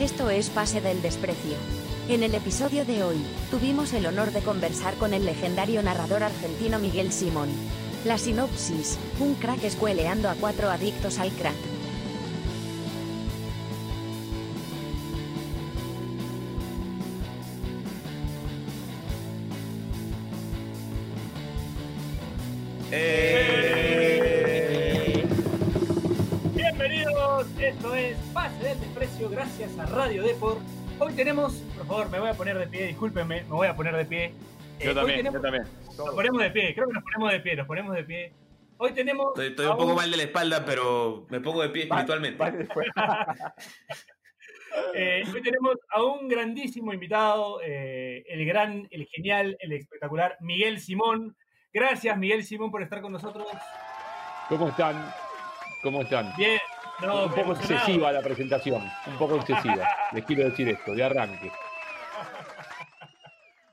Esto es Pase del Desprecio. En el episodio de hoy, tuvimos el honor de conversar con el legendario narrador argentino Miguel Simón. La sinopsis, un crack escueleando a cuatro adictos al crack. Radio Deport. Hoy tenemos, por favor, me voy a poner de pie, discúlpenme, me voy a poner de pie. Eh, Yo hoy también, tenemos- yo también. Nos ponemos de pie, creo que nos ponemos de pie, nos ponemos de pie. Hoy tenemos. Estoy, un poco mal de la espalda, pero me pongo de pie espiritualmente. eh, hoy tenemos a un grandísimo invitado, eh, el gran, el genial, el espectacular Miguel Simón. Gracias, Miguel Simón, por estar con nosotros. ¿Cómo están? ¿Cómo están? Bien, no, un poco emocionado. excesiva la presentación, un poco excesiva. Les quiero decir esto, de arranque.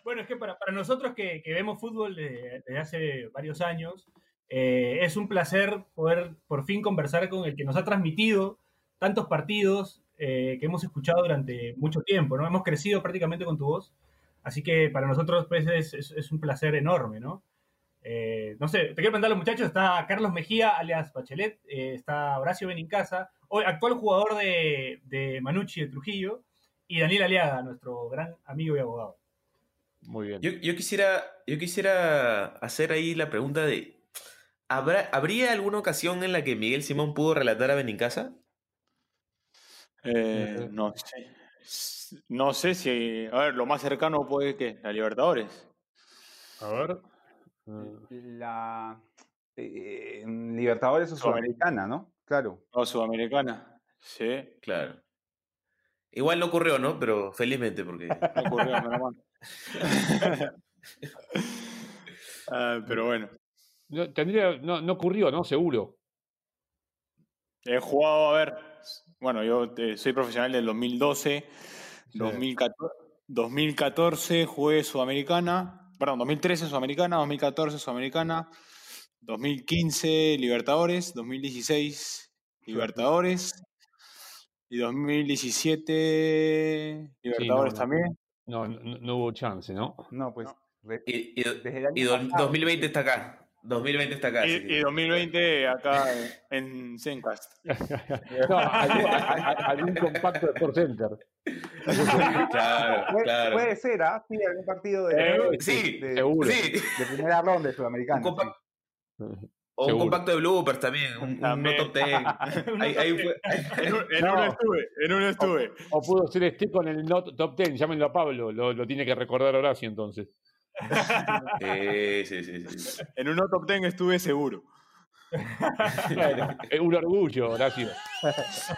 Bueno, es que para, para nosotros que, que vemos fútbol de- desde hace varios años, eh, es un placer poder por fin conversar con el que nos ha transmitido tantos partidos eh, que hemos escuchado durante mucho tiempo, ¿no? Hemos crecido prácticamente con tu voz, así que para nosotros pues, es, es- es un placer enorme, ¿no? Eh, no sé, te quiero preguntar a los muchachos, está Carlos Mejía, alias Bachelet, eh, está Horacio Benincasa, hoy actual jugador de, de Manucci de Trujillo, y Daniel Aliaga, nuestro gran amigo y abogado. Muy bien. Yo, yo quisiera, yo quisiera hacer ahí la pregunta de ¿habrá, ¿habría alguna ocasión en la que Miguel Simón pudo relatar a Benincasa? Eh, no sé. No sé si. A ver, lo más cercano puede que la Libertadores. A ver. Mm, La eh, Libertadores o Sudamericana, ¿no? Claro. O Sudamericana. Sí, Claro. Igual no ocurrió, ¿no? Pero felizmente, porque no ocurrió, menos mal. Ah, pero bueno. No, tendría, no, no ocurrió, ¿no? Seguro. He jugado, a ver. Bueno, yo eh, soy profesional del 2012. Sí. 2014, 2014 jugué Sudamericana. Perdón, 2013 Sudamericana, 2014 Sudamericana. 2015 Libertadores, 2016 Libertadores. Y 2017 Libertadores no. también. No, no, no hubo chance, ¿no? No, pues. y, y- Desde el año y do- pasado. 2020 está acá. 2020 está acá. Y, y 2020 acá en, en Zencast. No, algún, compacto de Sport Center. Claro, Puede, claro. puede ser, ¿ah? Sí, algún partido de, Eh, Sí, de, seguro. sí. de primera ronda de Sudamericana. Un O un compacto de bloopers también, un, no top ten. Ahí- ahí fue- En, un- en No. uno estuve, en uno estuve. O pudo ser este con el not- top 10, llámenlo a Pablo, lo, lo tiene que recordar Horacio entonces. Sí, sí, sí, sí. En uno top 10 estuve seguro. Es un orgullo, Horacio.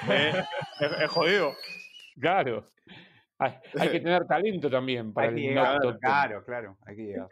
Eh, es, es jodido. Claro. Hay, hay que tener talento también para Hay que el llegar, not top 10. claro, claro, hay que llegar.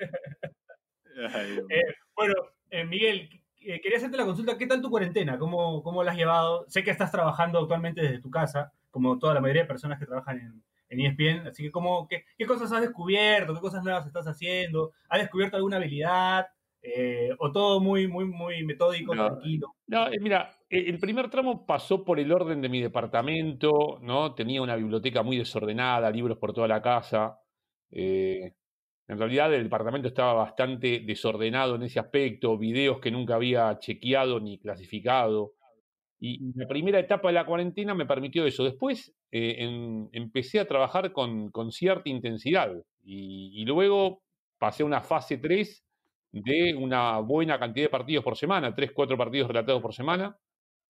Eh, bueno, eh, Miguel, eh, quería hacerte la consulta. ¿Qué tal tu cuarentena? ¿Cómo, ¿Cómo la has llevado? Sé que estás trabajando actualmente desde tu casa, como toda la mayoría de personas que trabajan en, en ESPN. Así que, ¿cómo, qué, qué cosas has descubierto? ¿Qué cosas nuevas estás haciendo? ¿Has descubierto alguna habilidad? Eh, ¿O todo muy, muy, muy metódico, No. tranquilo? No, eh, mira, eh, el primer tramo pasó por el orden de mi departamento, ¿no? Tenía una biblioteca muy desordenada, libros por toda la casa. Eh, en realidad el departamento estaba bastante desordenado en ese aspecto, videos que nunca había chequeado ni clasificado. Y la primera etapa de la cuarentena me permitió eso. Después eh, empecé a trabajar con, con cierta intensidad y, luego pasé a una fase 3 de una buena cantidad de partidos por semana, 3, 4 partidos relatados por semana,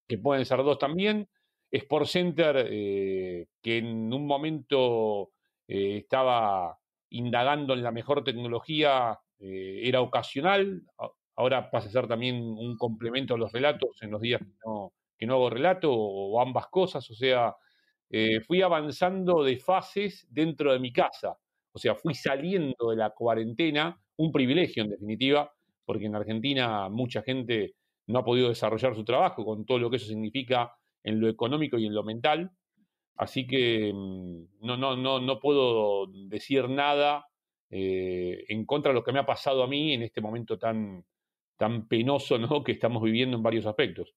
que pueden ser dos también. Sport Center, eh, que en un momento eh, estaba indagando en la mejor tecnología, era ocasional, ahora pasa a ser también un complemento a los relatos en los días que no, que no hago relato o, ambas cosas, o sea, eh, fui avanzando de fases dentro de mi casa, o sea, fui saliendo de la cuarentena, un privilegio en definitiva, porque en Argentina mucha gente no ha podido desarrollar su trabajo con todo lo que eso significa en lo económico y en lo mental. Así que mm, no, no, no, no puedo decir nada eh, en contra de lo que me ha pasado a mí en este momento tan, tan penoso ¿no? que estamos viviendo en varios aspectos.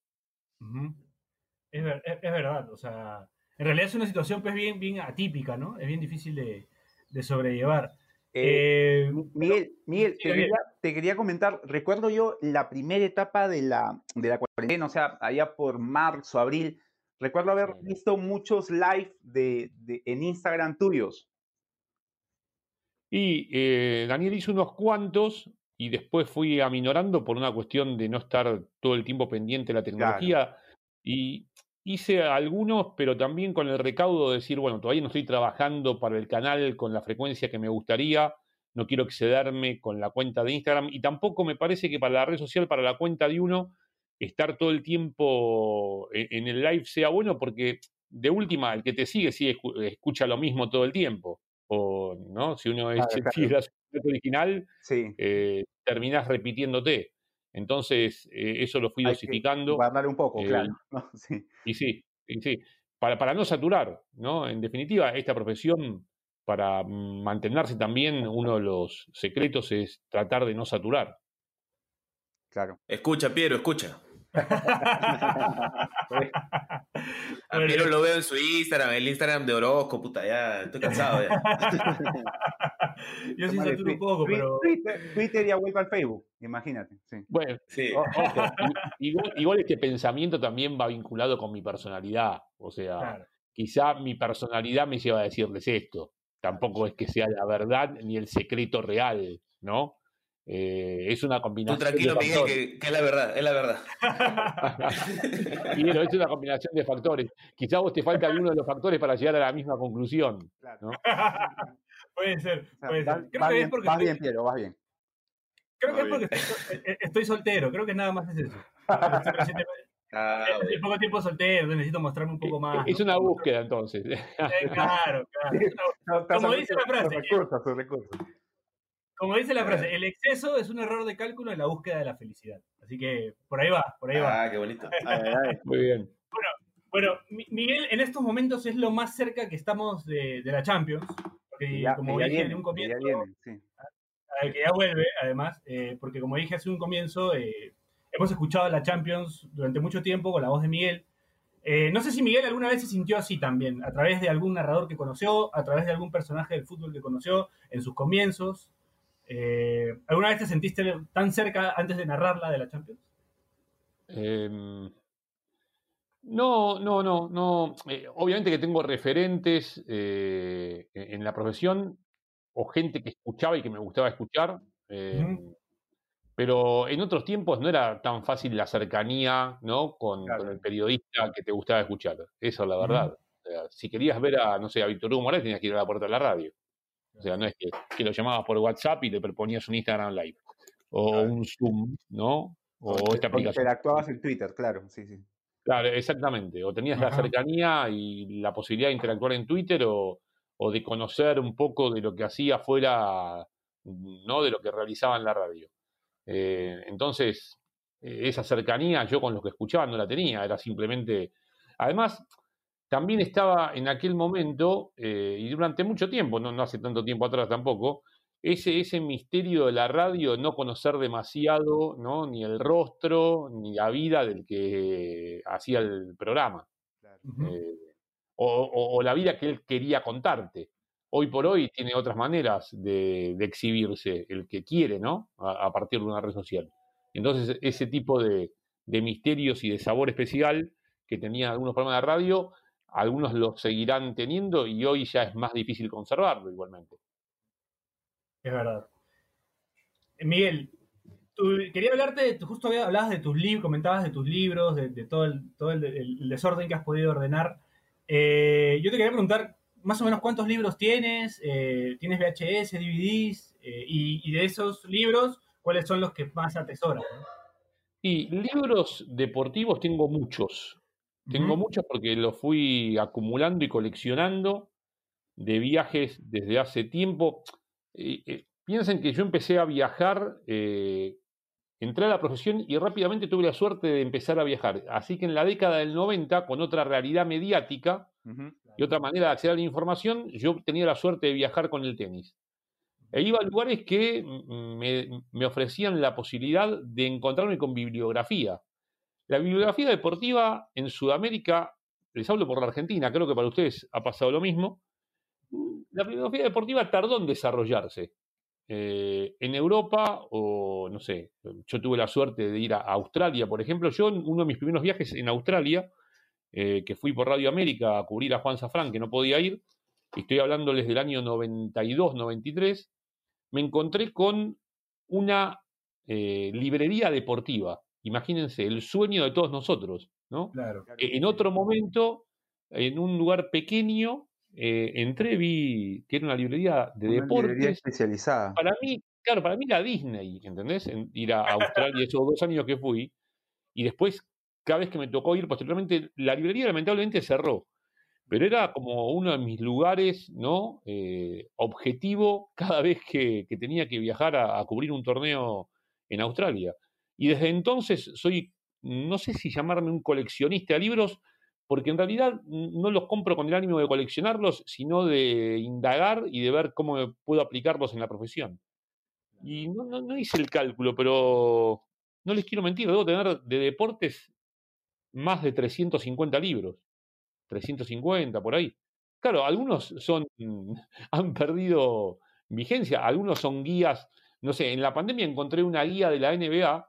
Es, ver- es- es verdad, o sea, en realidad es una situación pues bien, bien atípica, ¿no? Es bien difícil de, de sobrellevar. Eh, Eh, Miguel, Miguel, te, quería, te quería comentar, recuerdo yo la primera etapa de la, de la cuarentena, o sea, allá por marzo, abril, recuerdo haber visto muchos live de, de- en Instagram tuyos. Y eh, Daniel hizo unos cuantos y después fui aminorando por una cuestión de no estar todo el tiempo pendiente de la tecnología. Y hice algunos, pero también con el recaudo de decir, bueno, todavía no estoy trabajando para el canal con la frecuencia que me gustaría, no quiero excederme con la cuenta de Instagram y tampoco me parece que para la red social, para la cuenta de uno, estar todo el tiempo e- en el live sea bueno porque de última, el que te sigue sí escu- escucha lo mismo todo el tiempo. O, ¿no? Si uno es Claro, claro. fiel a original, Sí, eh, terminás repitiéndote. Entonces, eh, eso lo fui hay dosificando. guardar un poco, eh, claro. ¿no? Sí, Y sí, y sí. Para, para no saturar, ¿no? En definitiva, esta profesión, para mantenerse también, uno de los secretos es tratar de no saturar. claro. Escucha, Piero, escucha. A Piero lo veo en su Instagram, el Instagram de Orozco, puta, ya estoy cansado ya. Yo sí saturo un poco, pero Twitter, Twitter ya vuelve al Facebook, imagínate. Sí. Bueno, Sí. o- ojo, igual, igual este pensamiento también va vinculado con mi personalidad. O sea, claro. quizá mi personalidad me lleva a decirles esto. Tampoco es que sea la verdad ni el secreto real, ¿no? Eh, es una Tú combinación. tranquilo, de Miguel, que, que es la verdad, es la verdad. Bueno, es una combinación de factores. Quizá a vos te falta alguno de los factores para llegar a la misma conclusión. ¿no? puede ser, puede ser. Creo vas que es bien, porque vas estoy, bien, Piero, vas bien. creo que es porque estoy, eh, estoy soltero, creo que nada más es eso. Ah, Estoy poco tiempo soltero, necesito mostrarme un poco más. Es ¿no? una búsqueda entonces. Eh, claro, claro. es Como dice la frase, recursos, recursos. Como dice la frase, el exceso es un error de cálculo en la búsqueda de la felicidad. Así que por ahí va, por ahí va. Ah, qué bonito. Ay, ay, ay. Muy bien. Bueno, Mi- Miguel, en estos momentos es lo más cerca que estamos de, de la Champions. Porque ya- como ya dije en un comienzo, ya viene, sí. eh, que ya vuelve, además, eh, porque como dije hace un comienzo, eh, hemos escuchado la Champions durante mucho tiempo con la voz de Miguel. Eh, no sé si Miguel alguna vez se sintió así también, a través de algún narrador que conoció, a través de algún personaje del fútbol que conoció en sus comienzos. Eh, ¿Alguna vez te sentiste tan cerca antes de narrarla de la Champions? Em, no, no, no, no. Eh, obviamente que tengo referentes eh, en la profesión o gente que escuchaba y que me gustaba escuchar. em, Pero en otros tiempos no era tan fácil la cercanía, ¿no? Con, Claro. con el periodista que te gustaba escuchar. Esa es la verdad. O sea, si querías ver a, no sé, a Víctor Hugo Morales, tenías que ir a la puerta de la radio. O sea, no es que, que lo llamabas por WhatsApp y le proponías un Instagram Live. O Claro. un Zoom, ¿no? O O esta aplicación. Interactuabas en Twitter, claro, sí, sí. Claro, exactamente. O tenías la cercanía y la posibilidad de interactuar en Twitter o, o de conocer un poco de lo que hacía fuera, no de lo que realizaba en la radio. Eh, entonces, eh, esa cercanía yo con los que escuchaba no la tenía, era simplemente... Además, también estaba en aquel momento, eh, y durante mucho tiempo, no, no hace tanto tiempo atrás tampoco, ese, ese misterio de la radio, no conocer demasiado, ¿no? Ni el rostro, ni la vida del que hacía el programa. Eh, o, o- o la vida que él quería contarte. Hoy por hoy tiene otras maneras de, de exhibirse, el que quiere, ¿no? A, a partir de una red social. Entonces, ese tipo de, de misterios y de sabor especial que tenían algunos programas de radio, algunos los seguirán teniendo y hoy ya es más difícil conservarlo igualmente. Es verdad. Eh, Miguel, quería hablarte, justo hablabas de tus libros, comentabas de tus libros, de, de todo, el, todo el, el desorden que has podido ordenar. Eh, yo te quería preguntar, más o menos, ¿cuántos libros tienes? Eh, ¿Tienes VHS, DVDs? Eh, y, y de esos libros, ¿cuáles son los que más atesoras? no? Y libros deportivos tengo muchos. Tengo muchos porque los fui acumulando y coleccionando de viajes desde hace tiempo. Eh, eh, piensen que yo empecé a viajar, eh, entré a la profesión y rápidamente tuve la suerte de empezar a viajar. Así que en la década del 90, con otra realidad mediática y otra manera de acceder a la información, yo tenía la suerte de viajar con el tenis. E iba a lugares que me, me ofrecían la posibilidad de encontrarme con bibliografía. La bibliografía deportiva en Sudamérica les hablo por la Argentina, creo que para ustedes ha pasado lo mismo, la filosofía deportiva tardó en desarrollarse. Eh, en Europa, o no sé, yo tuve la suerte de ir a Australia, por ejemplo, yo en uno de mis primeros viajes en Australia, eh, que fui por Radio América a cubrir a Juan Safrán, que no podía ir, estoy hablándoles del año 92, 93, me encontré con una eh, librería deportiva. Imagínense, el sueño de todos nosotros, ¿no? Claro. En otro momento, en un lugar pequeño, eh, entré, vi que era una librería de Una deportes. librería especializada. Para mí, claro, para mí la Disney, ¿entendés? En- ir a Australia esos dos años que fui. Y después, cada vez que me tocó ir posteriormente, la librería lamentablemente cerró. Pero era como uno de mis lugares, ¿no? Eh, objetivo cada vez que, que tenía que viajar a, a cubrir un torneo en Australia. Y desde entonces soy, no sé si llamarme un coleccionista de libros, porque en realidad no los compro con el ánimo de coleccionarlos, sino de indagar y de ver cómo puedo aplicarlos en la profesión. Y no, no, no hice el cálculo, pero no les quiero mentir, debo tener de deportes más de 350 libros. 350 por ahí. Claro, algunos son han perdido vigencia, algunos son guías, no sé, en la pandemia encontré una guía de la NBA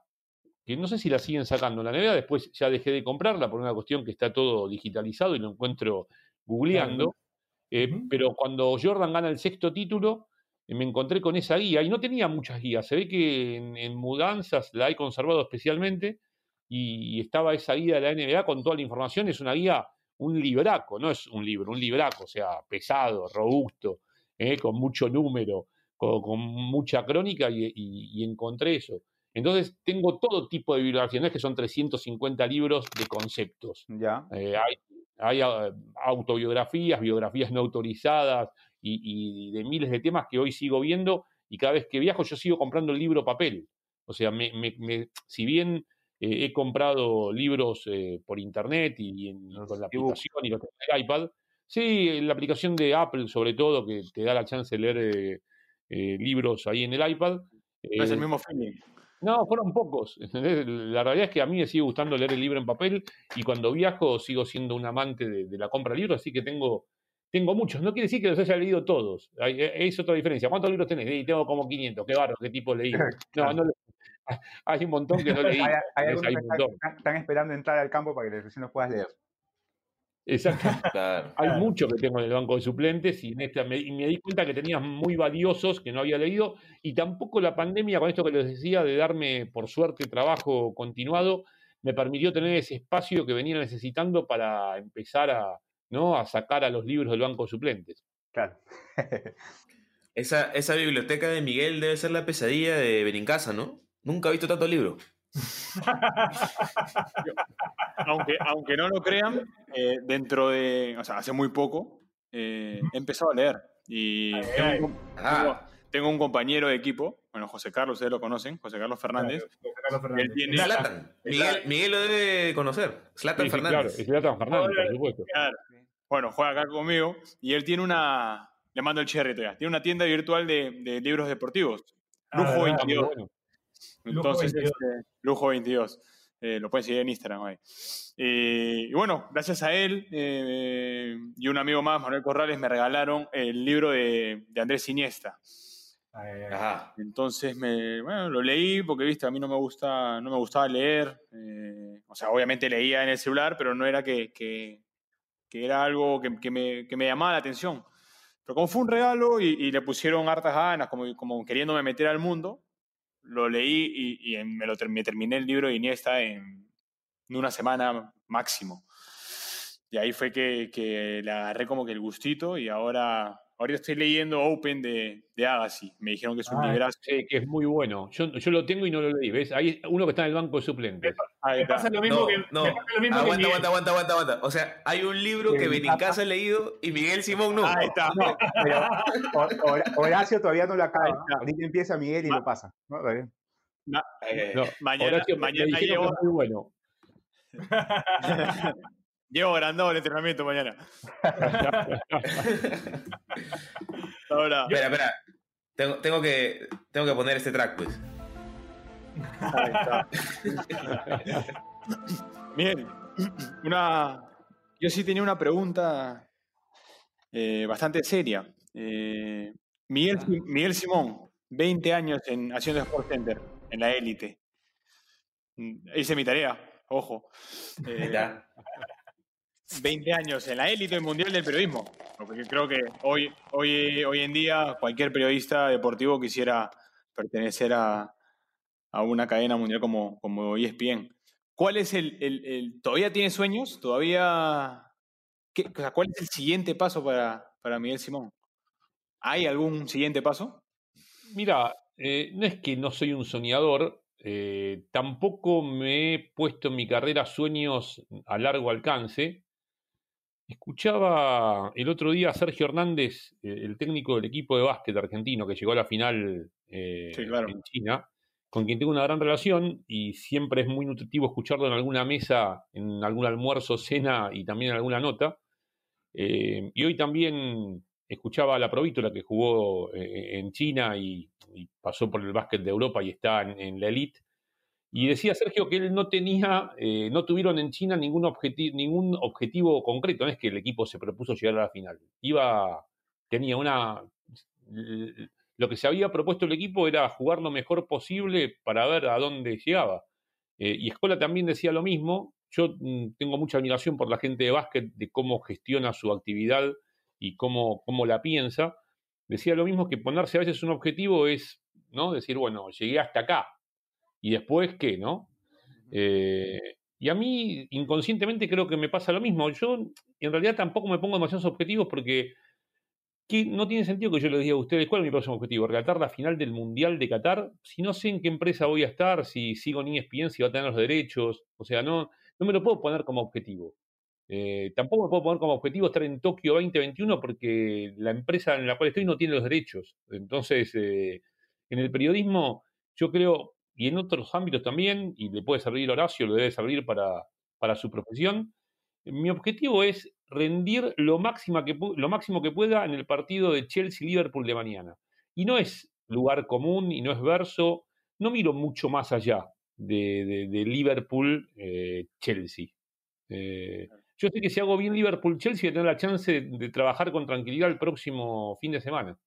que no sé si la siguen sacando en la NBA, después ya dejé de comprarla por una cuestión que está todo digitalizado y lo encuentro googleando. Eh. Pero cuando Jordan gana el sexto título, eh, me encontré con esa guía y no tenía muchas guías. Se ve que en, en mudanzas la he conservado especialmente y, y estaba esa guía de la NBA con toda la información. Es una guía, un libraco, no es un libro, un libraco, o sea, pesado, robusto, eh, con mucho número, con, con mucha crónica y, y- y encontré eso. Entonces tengo todo tipo de bibliografía, no es que son 350 libros de conceptos. Ya. Eh, hay hay ah, autobiografías, biografías no autorizadas y, y de miles de temas que hoy sigo viendo y cada vez que viajo yo sigo comprando el libro papel. O sea, me, me- me- si bien eh, he comprado libros eh, por internet y, en- y con la aplicación y lo tengo en el iPad, sí, la aplicación de Apple sobre todo que te da la chance de leer libros ahí en el iPad. No es el mismo feeling. No, fueron pocos. ¿entendés? La realidad es que a mí me sigue gustando leer el libro en papel y cuando viajo sigo siendo un amante de, de la compra de libros, así que tengo, tengo muchos. No quiere decir que los haya leído todos. Hay- eh, Es otra diferencia. ¿Cuántos libros tenés? Y tengo como 500. Qué barro, qué tipo leí. No, no hay un montón que no leí. Hay, hay algunos que están- están esperando entrar al campo para que recién los puedas leer. Exacto. Claro. Hay Claro. mucho que tengo en el banco de suplentes y, en esta, me, y me di cuenta que tenía muy valiosos que no había leído y tampoco la pandemia, con esto que les decía, de darme, por suerte, trabajo continuado, me permitió tener ese espacio que venía necesitando para empezar a, ¿no? a sacar a los libros del banco de suplentes. Claro. Esa, esa biblioteca de Miguel debe ser la pesadilla de Benincasa, ¿no? Nunca he visto tanto libro. aunque, aunque no lo crean, eh, dentro de, o sea, hace muy poco, eh, he empezado a leer. Y Ay, tengo, ay. un- Ah, tengo- tengo un compañero de equipo, bueno, José Carlos, ustedes lo conocen, José Carlos Fernández. José Carlos Fernández. Él tiene- Zlatan. Miguel, Miguel lo debe conocer. Sí, claro, Fernández. es Zlatan Fernández, por supuesto. Claro. Bueno, juega acá conmigo y él tiene una, le mando el cherry todavía, tiene una tienda virtual de, de libros deportivos. Ah, Lujo. Muy 22. bueno. Lujo Entonces, 22. este, Lujo 22. Eh, lo pueden seguir en Instagram ahí. Eh, y bueno, gracias a él eh, y un amigo más, Manuel Corrales, me regalaron el libro de, de Andrés Iniesta. Ay, ay, ay. Ajá. Entonces me, bueno, lo leí porque viste, a mí no me gusta, no me gustaba leer. eh, o sea, obviamente leía en el celular, pero no era que, que- que era algo que, que me, que me llamaba la atención. Pero como fue un regalo y, y le pusieron hartas ganas, como, como queriéndome meter al mundo, lo leí y, me, lo, terminé el libro de Iniesta en, en una semana máximo. Y ahí fue que, que le agarré como que el gustito y ahora, ahorita estoy leyendo Open de, de Agassi. Me dijeron que es un Ah, librazo. Sí, que es muy bueno. Yo, yo lo tengo y no lo leí, ¿ves? Hay uno que está en el banco de suplentes. Ahí Me está. pasa lo mismo No, que, no. pasa lo mismo que Aguanta, Miguel. aguanta, aguanta, aguanta, aguanta. O sea, hay un libro que Que Benincasa ha leído y Miguel Simón no. Ahí está. No, pero Hor- Hor- Horacio todavía no lo acaba. Ahí. Ahorita empieza Miguel y Ma- lo pasa. ¿no? Ay. No, Mañana, Horacio, mañana llevo, que es muy bueno. llevo agrandado el entrenamiento mañana. Ahora, Espera, espera. Tengo, tengo, que, tengo que poner este track, pues. ahí está. Bien, una, yo sí tenía una pregunta eh, bastante seria. Eh, Miguel, Miguel Simón, 20 años en, haciendo Sport Center, en la élite. Hice mi tarea, ojo. Eh. 20 años en la élite mundial del periodismo. Porque creo que hoy, hoy, hoy en día cualquier periodista deportivo quisiera pertenecer a, a una cadena mundial como, como ESPN. ¿Cuál es el, el- el- ¿Todavía tiene sueños? ¿Todavía... qué- o sea, ¿Cuál es el siguiente paso para, para Miguel Simón? ¿Hay algún siguiente paso? Mira, eh, no es que no soy un soñador, eh, tampoco me he puesto en mi carrera sueños a largo alcance. Escuchaba el otro día a Sergio Hernández, eh, el técnico del equipo de básquet argentino que llegó a la final eh, Sí, claro. en China, con quien tengo una gran relación y siempre es muy nutritivo escucharlo en alguna mesa, en algún almuerzo, cena y también en alguna nota. Eh, y hoy también escuchaba a la Provítola que jugó eh, en China y, y pasó por el básquet de Europa y está en, en la elite. Y decía Sergio que él no tenía, eh, no tuvieron en China ningún, ningún objetivo concreto, no es que el equipo se propuso llegar a la final. Iba, tenía una. Lo que se había propuesto el equipo era jugar lo mejor posible para ver a dónde llegaba. Eh, y Escola también decía lo mismo. Yo mm, tengo mucha admiración por la gente de básquet, de cómo gestiona su actividad y cómo, cómo la piensa. Decía lo mismo que ponerse a veces un objetivo es, ¿no? Decir, bueno, llegué hasta acá. ¿Y después qué, no? Eh, y a mí, inconscientemente, creo que me pasa lo mismo. Yo, en realidad, tampoco me pongo demasiados objetivos porque que no tiene sentido que yo les diga a ustedes cuál es mi próximo objetivo, relatar la final del Mundial de Qatar, si no sé en qué empresa voy a estar, si sigo en ESPN, si va a tener los derechos, o sea, no, no me lo puedo poner como objetivo. Eh, tampoco me puedo poner como objetivo estar en Tokio 2021 porque la empresa en la cual estoy no tiene los derechos. Entonces, eh, en el periodismo, yo creo, y en otros ámbitos también, y le puede servir a Horacio, le debe servir para, para su profesión, mi objetivo es rendir lo, máxima que, lo máximo que pueda en el partido de Chelsea-Liverpool de mañana. Y no es lugar común y no es verso, no miro mucho más allá de, de- de Liverpool-Chelsea. Eh, yo sé que si hago bien Liverpool-Chelsea voy a tener la chance de, de trabajar con tranquilidad el próximo fin de semana.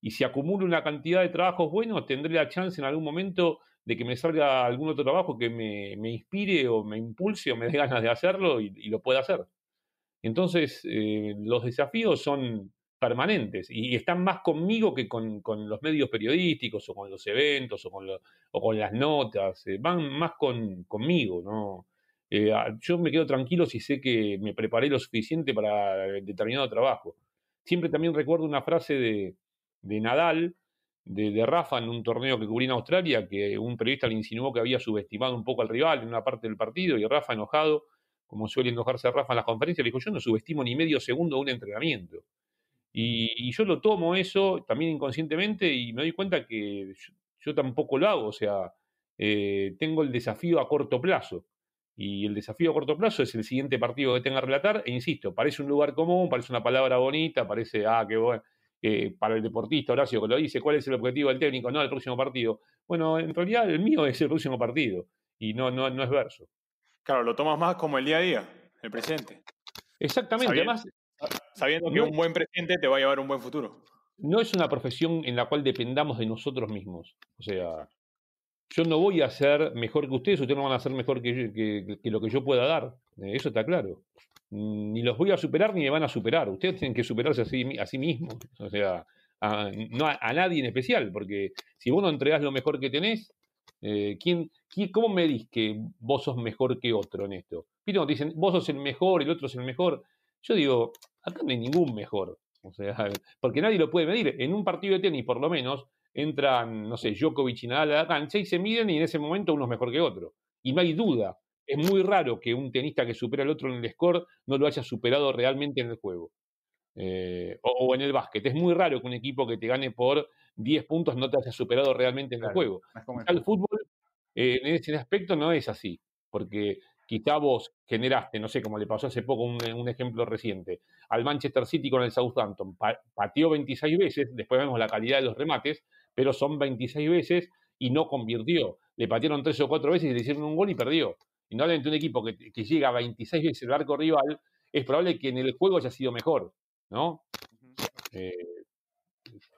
Y si acumulo una cantidad de trabajos buenos, tendré la chance en algún momento de que me salga algún otro trabajo que me, me inspire o me impulse o me dé ganas de hacerlo y, lo pueda hacer. Entonces, eh, los desafíos son permanentes y están más conmigo que con, con los medios periodísticos o con los eventos o con, lo- o con las notas. eh, van más con, conmigo, ¿no? Eh, yo me quedo tranquilo si sé que me preparé lo suficiente para determinado trabajo. Siempre también recuerdo una frase de, de Nadal, de, Rafa en un torneo que cubrí en Australia, que un periodista le insinuó que había subestimado un poco al rival en una parte del partido y Rafa enojado, como suele enojarse Rafa en las conferencias, le dijo, yo no subestimo ni medio segundo un entrenamiento. Y, y yo lo tomo eso también inconscientemente y me doy cuenta que yo, yo tampoco lo hago, o sea, eh, tengo el desafío a corto plazo. Y el desafío a corto plazo es el siguiente partido que tenga que relatar, e insisto, parece un lugar común, parece una palabra bonita, parece, ah, qué bueno, eh, para el deportista Horacio que lo dice, ¿cuál es el objetivo del técnico? No, el próximo partido. Bueno, en realidad el mío es el próximo partido y no, no, no es verso. Claro, lo tomas más como el día a día, el presente. Exactamente, Sabiendo- además Sabiendo que No. un buen presente te va a llevar a un buen futuro. no es una profesión en la cual dependamos de nosotros mismos. O sea, yo no voy a ser mejor que ustedes, ustedes no van a ser mejor que, yo- que- que lo que yo pueda dar. Eh, Eso está claro. Mm, Ni los voy a superar ni me van a superar. Ustedes tienen que superarse a sí, a sí mismos. O sea, a, no a, a nadie en especial, porque si vos no entregás lo mejor que tenés, eh, ¿quién, quién- ¿cómo medís que vos sos mejor que otro en esto? Viste cuando te dicen, vos sos el mejor, el otro es el mejor. Yo digo, acá no hay ningún mejor. O sea, porque nadie lo puede medir. En un partido de tenis, por lo menos, entran, no sé, Djokovic y Nadal a la cancha y se miden y en ese momento uno es mejor que otro. Y no hay duda. Es muy raro que un tenista que supera al otro en el score no lo haya superado realmente en el juego. Eh, o, o en el básquet. Es muy raro que un equipo que te gane por 10 puntos no te haya superado realmente en el Claro. juego. El fútbol eh, en ese aspecto no es así, porque quizá vos generaste, no sé, como le pasó hace poco un, un ejemplo reciente, al Manchester City con el Southampton, pa- pateó 26 veces, después vemos la calidad de los remates, pero son 26 veces y no convirtió. Le patearon tres o cuatro veces y le hicieron un gol y perdió. Y no un equipo que, que llega a 26 veces el arco rival, es probable que en el juego haya sido mejor, ¿no? Eh,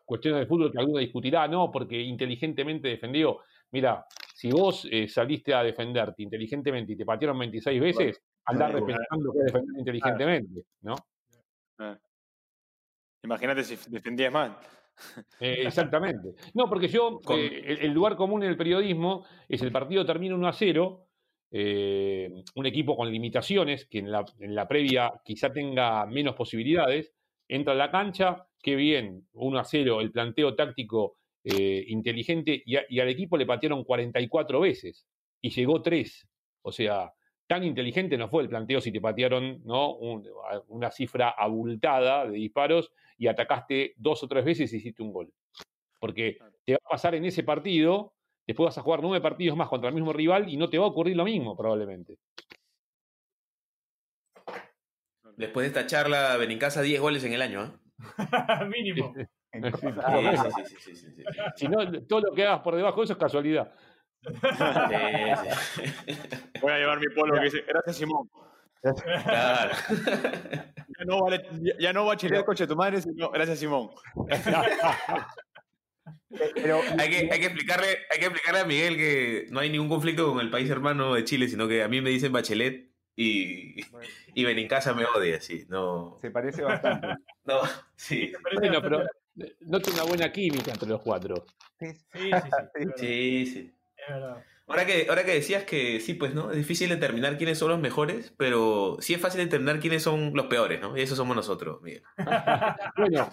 cuestiones de fútbol que alguno discutirá, no, porque inteligentemente defendió. Mira, si vos eh, saliste a defenderte inteligentemente y te patearon 26 veces, andar claro, repensando que defender inteligentemente, ¿no? Ah. Imagínate si defendías mal. Eh, exactamente. No, porque yo, eh, el, el lugar común en el periodismo es el partido termina 1 a 0, eh, un equipo con limitaciones, que en la, en la previa quizá tenga menos posibilidades, entra a la cancha, qué bien, 1 a 0, el planteo táctico eh, inteligente, y, a- y al equipo le patearon 44 veces y llegó 3. O sea, tan inteligente no fue el planteo si te patearon ¿no? Un- una cifra abultada de disparos y atacaste dos o tres veces y hiciste un gol. Porque te va a pasar en ese partido, después vas a jugar nueve partidos más contra el mismo rival y no te va a ocurrir lo mismo probablemente. Después de esta charla, Benincasa 10 goles en el año. ¿eh? Mínimo. Sí, Sí, sí, sí, sí, sí, sí, sí. Si no, todo lo que hagas por debajo de eso es casualidad. Sí, sí. Voy a llevar mi polo que dice, gracias Simón. Claro. Ya no, vale, ya, ya no va a chilear coche tu madre, sino gracias Simón. pero Hay que, hay, que explicarle, hay que explicarle a Miguel que no hay ningún conflicto con el país hermano de Chile, sino que a mí me dicen Bachelet y, y Benincasa me odia, sí. No, se parece bastante. no, sí. Bueno, pero bastante- nota una buena química entre los cuatro. Sí, Sí, sí, sí. verdad, Sí, sí. es verdad. Ahora que, ahora que decías que sí, pues, ¿no? Es difícil determinar quiénes son los mejores, pero sí es fácil determinar quiénes son los peores, ¿no? Y esos somos nosotros, Miguel. Bueno,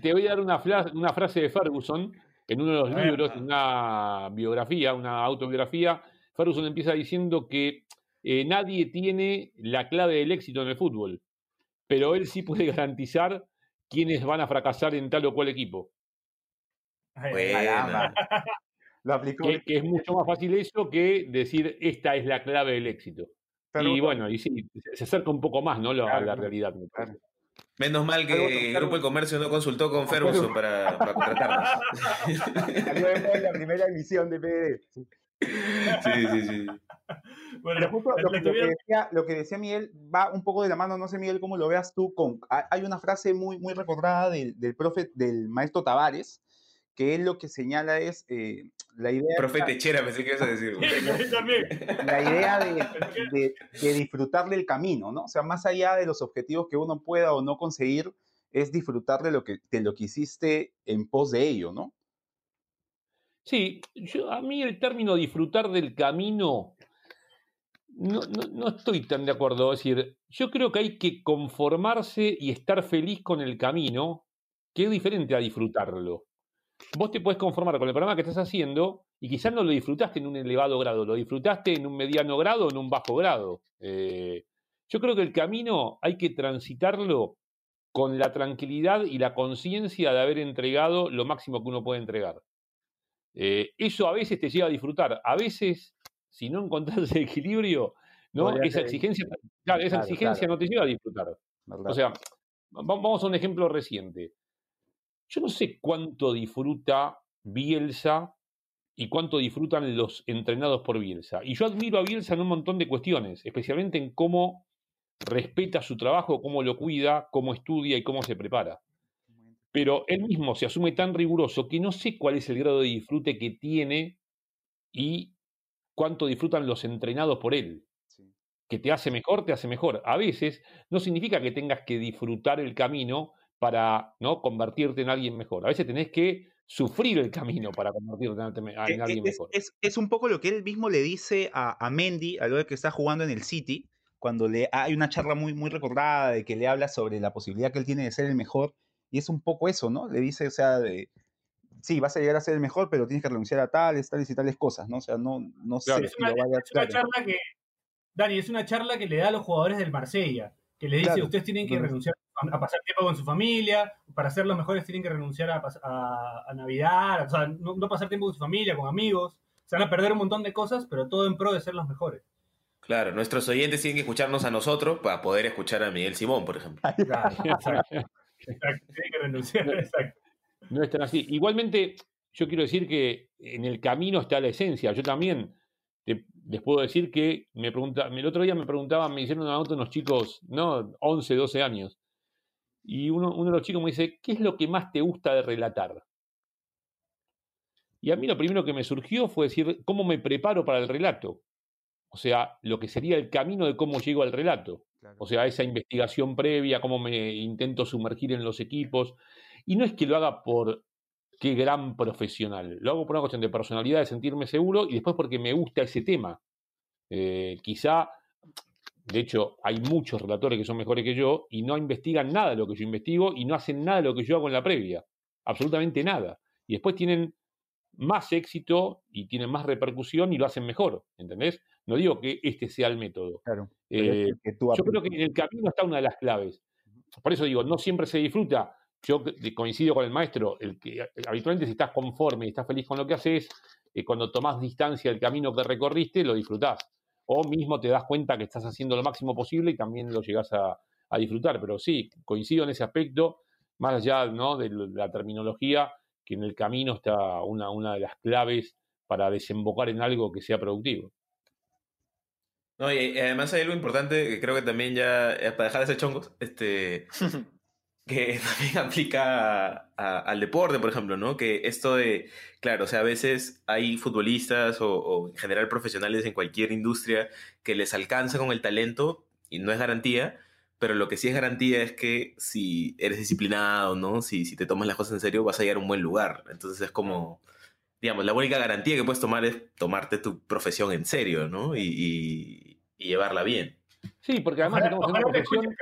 te, voy a dar una, fla- una frase de Ferguson en uno de los libros, en una biografía, una autobiografía. Ferguson empieza diciendo que eh, nadie tiene la clave del éxito en el fútbol, pero él sí puede garantizar quiénes van a fracasar en tal o cual equipo. Bueno. Lo aplicó. Que, que es mucho más fácil eso que decir esta es la clave del éxito. Pero- y bueno, y sí, se acerca un poco más ¿no? Claro, la claro, realidad. me parece. Menos mal que el. Grupo del Comercio no consultó con Ferguson para, para contratarnos. Salió después de la primera emisión de PD. Sí, sí, sí. Bueno, Pero justo la- lo, la lo que decía, lo que decía Miguel va un poco de la mano, no sé Miguel cómo lo veas tú, con, ha- hay una frase muy, muy recordada del, del profe, del maestro Tavares, que él lo que señala es eh, la idea, Profe Techera, pensé que ibas a decir. La idea de, de- de disfrutar del camino, ¿no? O sea, más allá de los objetivos que uno pueda o no conseguir, es disfrutar de lo que, de lo que hiciste en pos de ello, ¿no? Sí, yo, a mí el término disfrutar del camino no, no, no estoy tan de acuerdo. Es decir, yo creo que hay que conformarse y estar feliz con el camino, que es diferente a disfrutarlo. Vos te puedes conformar con el programa que estás haciendo y quizás no lo disfrutaste en un elevado grado, lo disfrutaste en un mediano grado o en un bajo grado. Eh, yo creo que el camino hay que transitarlo con la tranquilidad y la conciencia de haber entregado lo máximo que uno puede entregar. Eh, eso a veces te lleva a disfrutar, a veces, si no encontrás ese equilibrio, ¿no? Podría esa exigencia, claro, esa Claro, exigencia claro. no te lleva a disfrutar. O sea, va- vamos a un ejemplo reciente. Yo no sé cuánto disfruta Bielsa y cuánto disfrutan los entrenados por Bielsa. Y yo admiro a Bielsa en un montón de cuestiones, especialmente en cómo respeta su trabajo, cómo lo cuida, cómo estudia y cómo se prepara. Pero él mismo se asume tan riguroso que no sé cuál es el grado de disfrute que tiene y cuánto disfrutan los entrenados por él Sí. que te hace mejor, te hace mejor. A veces no significa que tengas que disfrutar el camino para ¿no? convertirte en alguien mejor. A veces tenés que sufrir el camino para convertirte en, en Eh, alguien es, mejor. es- es un poco lo que él mismo le dice a, a Mendy, a lo de que está jugando en el City, cuando le hay una charla muy, muy recordada de que le habla sobre la posibilidad que él tiene de ser el mejor, y es un poco eso, ¿no? Le dice, o sea, de, sí, vas a llegar a ser el mejor, pero tienes que renunciar a tales, tales y tales cosas, ¿no? O sea, no, no Claro. sé Es si una, lo vaya es una claro. charla que, Dani, es una charla que le da a los jugadores del Marsella, que le dice, Claro. ustedes tienen que renunciar a, a pasar tiempo con su familia, para ser los mejores tienen que renunciar a, a- a Navidad, o sea, no, no pasar tiempo con su familia, con amigos, se van a perder un montón de cosas, pero todo en pro de ser los mejores. Claro, nuestros oyentes tienen que escucharnos a nosotros para poder escuchar a Miguel Simón, por ejemplo. Claro, exacto, exacto, tienen que renunciar, exacto. No es tan así. Igualmente, yo quiero decir que en el camino está la esencia. Yo también te- les puedo decir que me pregunta, el otro día me preguntaban, me hicieron una nota unos chicos, ¿no? 11, 12 años. Y uno, uno de los chicos me dice, ¿qué es lo que más te gusta de relatar? Y a mí lo primero que me surgió fue decir, ¿cómo me preparo para el relato? O sea, lo que sería el camino de cómo llego al relato. O sea, esa investigación previa, cómo me intento sumergir en los equipos. Y no es que lo haga por qué gran profesional. Lo hago por una cuestión de personalidad, de sentirme seguro y después porque me gusta ese tema. Eh, quizá, de hecho, hay muchos relatores que son mejores que yo y no investigan nada de lo que yo investigo y no hacen nada de lo que yo hago en la previa. Absolutamente nada. Y después tienen más éxito y tienen más repercusión y lo hacen mejor. ¿Entendés? No digo que este sea el método. Claro. Eh, es que yo creo que en el camino está una de las claves. Por eso digo, no siempre se disfruta. Yo coincido con el maestro, el que habitualmente si estás conforme y estás feliz con lo que haces, eh, cuando tomás distancia del camino que recorriste, lo disfrutás. O mismo te das cuenta que estás haciendo lo máximo posible y también lo llegás a, a disfrutar. Pero sí, coincido en ese aspecto, más allá ¿no? de la terminología, que en el camino está una, una de las claves para desembocar en algo que sea productivo. No, y, y además hay algo importante que creo que también ya, eh, para dejar de ser chongos, este, que también aplica a- a- al deporte, por ejemplo, ¿no? Que esto de, claro, o sea, a veces hay futbolistas o, o en general profesionales en cualquier industria que les alcanza con el talento y no es garantía, pero lo que sí es garantía es que si eres disciplinado, ¿no? Si, si te tomas las cosas en serio, vas a llegar a un buen lugar. Entonces es como, digamos, la única garantía que puedes tomar es tomarte tu profesión en serio, ¿no? Y, y- y llevarla bien. Sí, porque además Ojalá- una profesión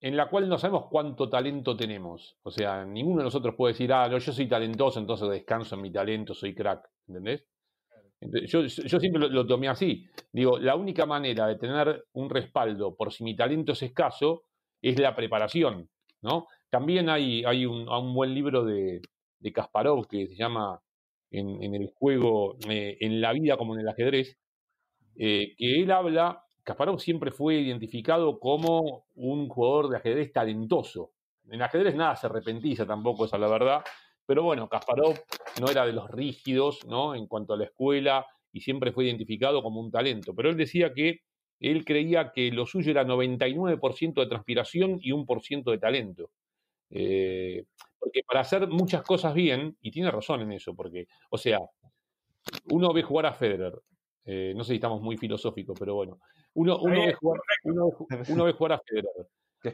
en la cual no sabemos cuánto talento tenemos. O sea, ninguno de nosotros puede decir, ah, no, yo soy talentoso, entonces descanso en mi talento, soy crack. ¿Entendés? Yo, siempre lo, lo tomé así. Digo, la única manera de tener un respaldo por si mi talento es escaso es la preparación, ¿no? También hay, hay un, buen libro de, de Kasparov que se llama en, en el juego, eh, en la vida como en el ajedrez, eh, que él habla, Kasparov siempre fue identificado como un jugador de ajedrez talentoso. En ajedrez nada se repentiza tampoco, esa es la verdad, pero bueno, Kasparov no era de los rígidos, ¿no? En cuanto a la escuela, y siempre fue identificado como un talento. Pero él decía que él creía que lo suyo era 99% de transpiración y 1% de talento. Eh, porque para hacer muchas cosas bien, y tiene razón en eso, porque, o sea, uno ve jugar a Federer, eh, no sé si estamos muy filosóficos, pero bueno, uno, uno, ve, jugar, uno, ve ju- uno ve jugar a Federer,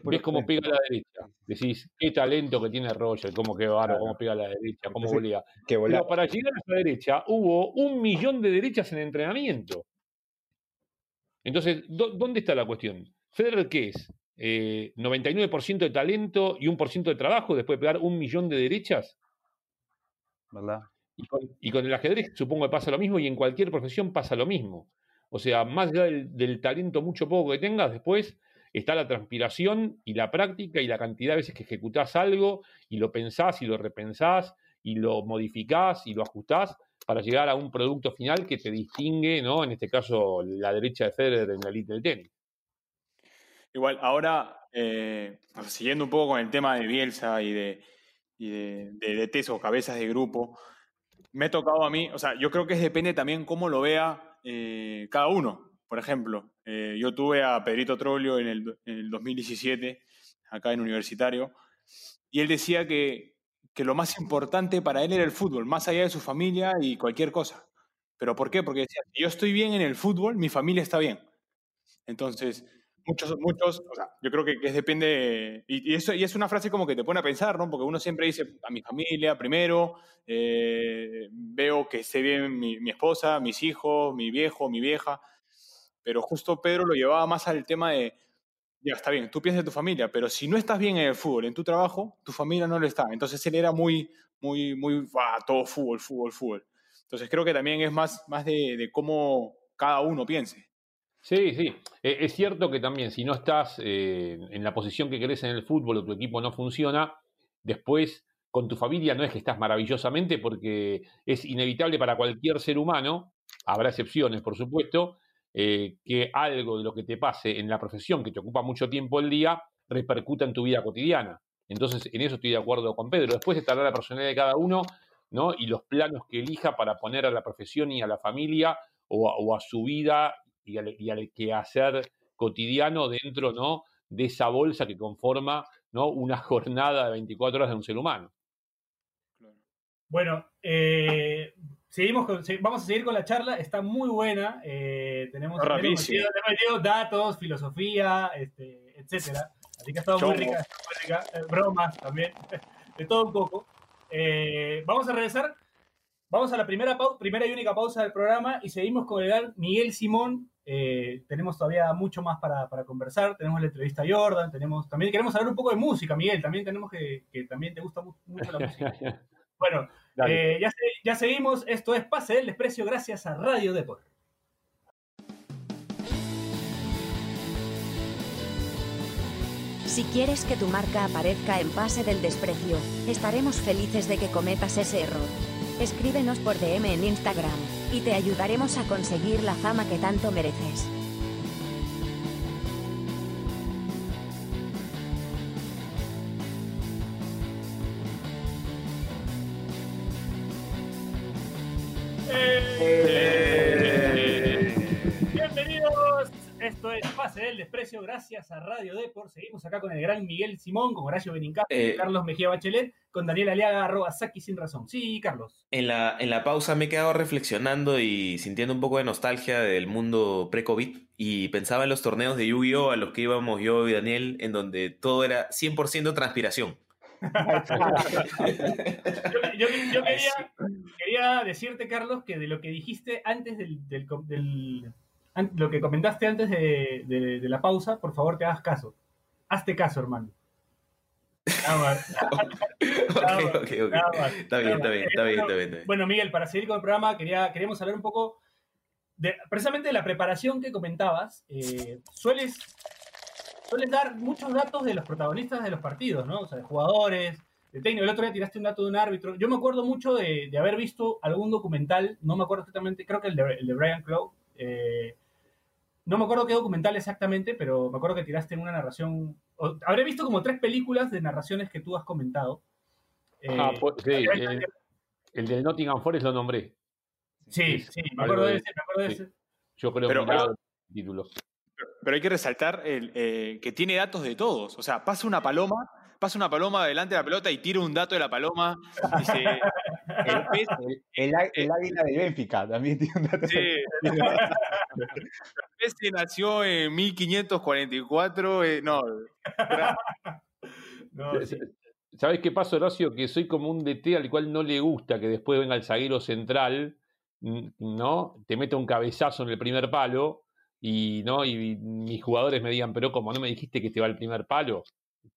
ves cómo pega a la derecha, decís, qué talento que tiene Roger, cómo que Claro. cómo pega a la derecha, cómo volea. Pero para llegar a esa derecha hubo un millón de derechas en entrenamiento. Entonces, ¿dó- ¿dónde está la cuestión? ¿Federer qué es? Eh, ¿99% de talento y 1% de trabajo después de pegar un millón de derechas? ¿verdad? Y con, el ajedrez supongo que pasa lo mismo y en cualquier profesión pasa lo mismo. O sea, más allá del, talento mucho poco que tengas, después está la transpiración y la práctica y la cantidad de veces que ejecutás algo y lo pensás y lo repensás y lo modificás y lo ajustás para llegar a un producto final que te distingue, ¿no? En este caso, la derecha de Federer en la elite del tenis. Igual, ahora, eh, siguiendo un poco con el tema de Bielsa y de, y de, de, de Teso, cabezas de grupo, me ha tocado a mí, o sea, yo creo que depende también cómo lo vea eh, cada uno. Por ejemplo, eh, yo tuve a Pedrito Trollio en el, en el 2017, acá en Universitario, y él decía que, que lo más importante para él era el fútbol, más allá de su familia y cualquier cosa. ¿Pero por qué? Porque decía, yo estoy bien en el fútbol, mi familia está bien. Entonces, muchos, muchos, o sea, yo creo que, que depende, y, eso, y es una frase como que te pone a pensar, ¿no? Porque uno siempre dice, a mi familia primero, eh, veo que esté bien mi, mi, esposa, mis hijos, mi viejo, mi vieja, pero justo Pedro lo llevaba más al tema de, ya está bien, tú piensas en tu familia, pero si no estás bien en el fútbol, en tu trabajo, tu familia no lo está. Entonces él era muy, muy, muy, ah, todo fútbol, fútbol, fútbol. Entonces creo que también es más, más de, de cómo cada uno piense. Sí, sí. Eh, es cierto que también si no estás eh, en la posición que querés en el fútbol o tu equipo no funciona, después con tu familia no es que estás maravillosamente porque es inevitable para cualquier ser humano, habrá excepciones por supuesto, eh, que algo de lo que te pase en la profesión que te ocupa mucho tiempo el día repercuta en tu vida cotidiana. Entonces, en eso estoy de acuerdo con Pedro. Después estará la personalidad de cada uno ¿no? y los planos que elija para poner a la profesión y a la familia o, a- o a su vida y al, y al quehacer cotidiano dentro ¿no? de esa bolsa que conforma ¿no? una jornada de 24 horas de un ser humano. Bueno, eh, seguimos con- vamos a seguir con la charla, está muy buena. eh, tenemos, metido, datos, filosofía, este, etcétera. Así que ha estado muy rica, muy rica. eh, bromas también, de todo un poco. Eh, vamos a regresar. Vamos a la primera, primera y única pausa del programa y seguimos con el gran Miguel Simón. Eh, tenemos todavía mucho más para, para conversar. Tenemos la entrevista a Jordan. Tenemos, también queremos hablar un poco de música, Miguel. También tenemos que, que también te gusta mu- mucho la música. Bueno, eh, ya, ya seguimos. Esto es Pase del Desprecio gracias a Radio Deport. Si quieres que tu marca aparezca en Pase del Desprecio, estaremos felices de que cometas ese error. Escríbenos por DM en Instagram, y te ayudaremos a conseguir la fama que tanto mereces. Pase del Desprecio gracias a Radio Deport. Seguimos acá con el gran Miguel Simón, con Horacio Benincasa, Eh. Carlos Mejía Bachelet, con Daniel Aliaga, arroba Saki sin razón. Sí, Carlos. En la, en la pausa me he quedado reflexionando y sintiendo un poco de nostalgia del mundo pre-COVID y pensaba en los torneos de Yu-Gi-Oh! a los que íbamos yo y Daniel, en donde todo era 100% transpiración. Yo, yo- yo quería, quería decirte, Carlos, que de lo que dijiste antes del, lo que comentaste antes de, de- de la pausa, por favor te hagas caso. Hazte caso, hermano. Nada más, ok, ok, ok. nada más, Está bien, nada está más. bien, está bien, está bien. está bien. Bueno, Miguel, para seguir con el programa, quería, queríamos hablar un poco de precisamente de la preparación que comentabas. Eh, sueles, sueles dar muchos datos de los protagonistas de los partidos, ¿no? O sea, de jugadores, de técnico. El otro día tiraste un dato de un árbitro. Yo me acuerdo mucho de, de haber visto algún documental, no me acuerdo exactamente, creo que el de, el de Brian Clough. eh, no me acuerdo qué documental exactamente, pero me acuerdo que tiraste en una narración. o- habré visto como tres películas de narraciones que tú has comentado. Eh, Ah, pues, sí, había- el, el del Nottingham Forest lo nombré. Sí, Sí, sí, me acuerdo de de- ese, me acuerdo de sí. ese. Yo creo Pero- que miraba el título. Pero hay que resaltar el, eh, que tiene datos de todos. O sea, pasa una paloma, pasa una paloma delante de la pelota y tira un dato de la paloma. Dice, el pez, El, águila de Benfica también tiene un dato. sí, el pez que nació en 1544. eh, no, No, sí. ¿Sabes qué pasa, Horacio? Que soy como un DT al cual no le gusta que después venga el zaguero central, ¿no? Te meta un cabezazo en el primer palo y, ¿no? y mis jugadores me digan, pero como no me dijiste que te va el primer palo,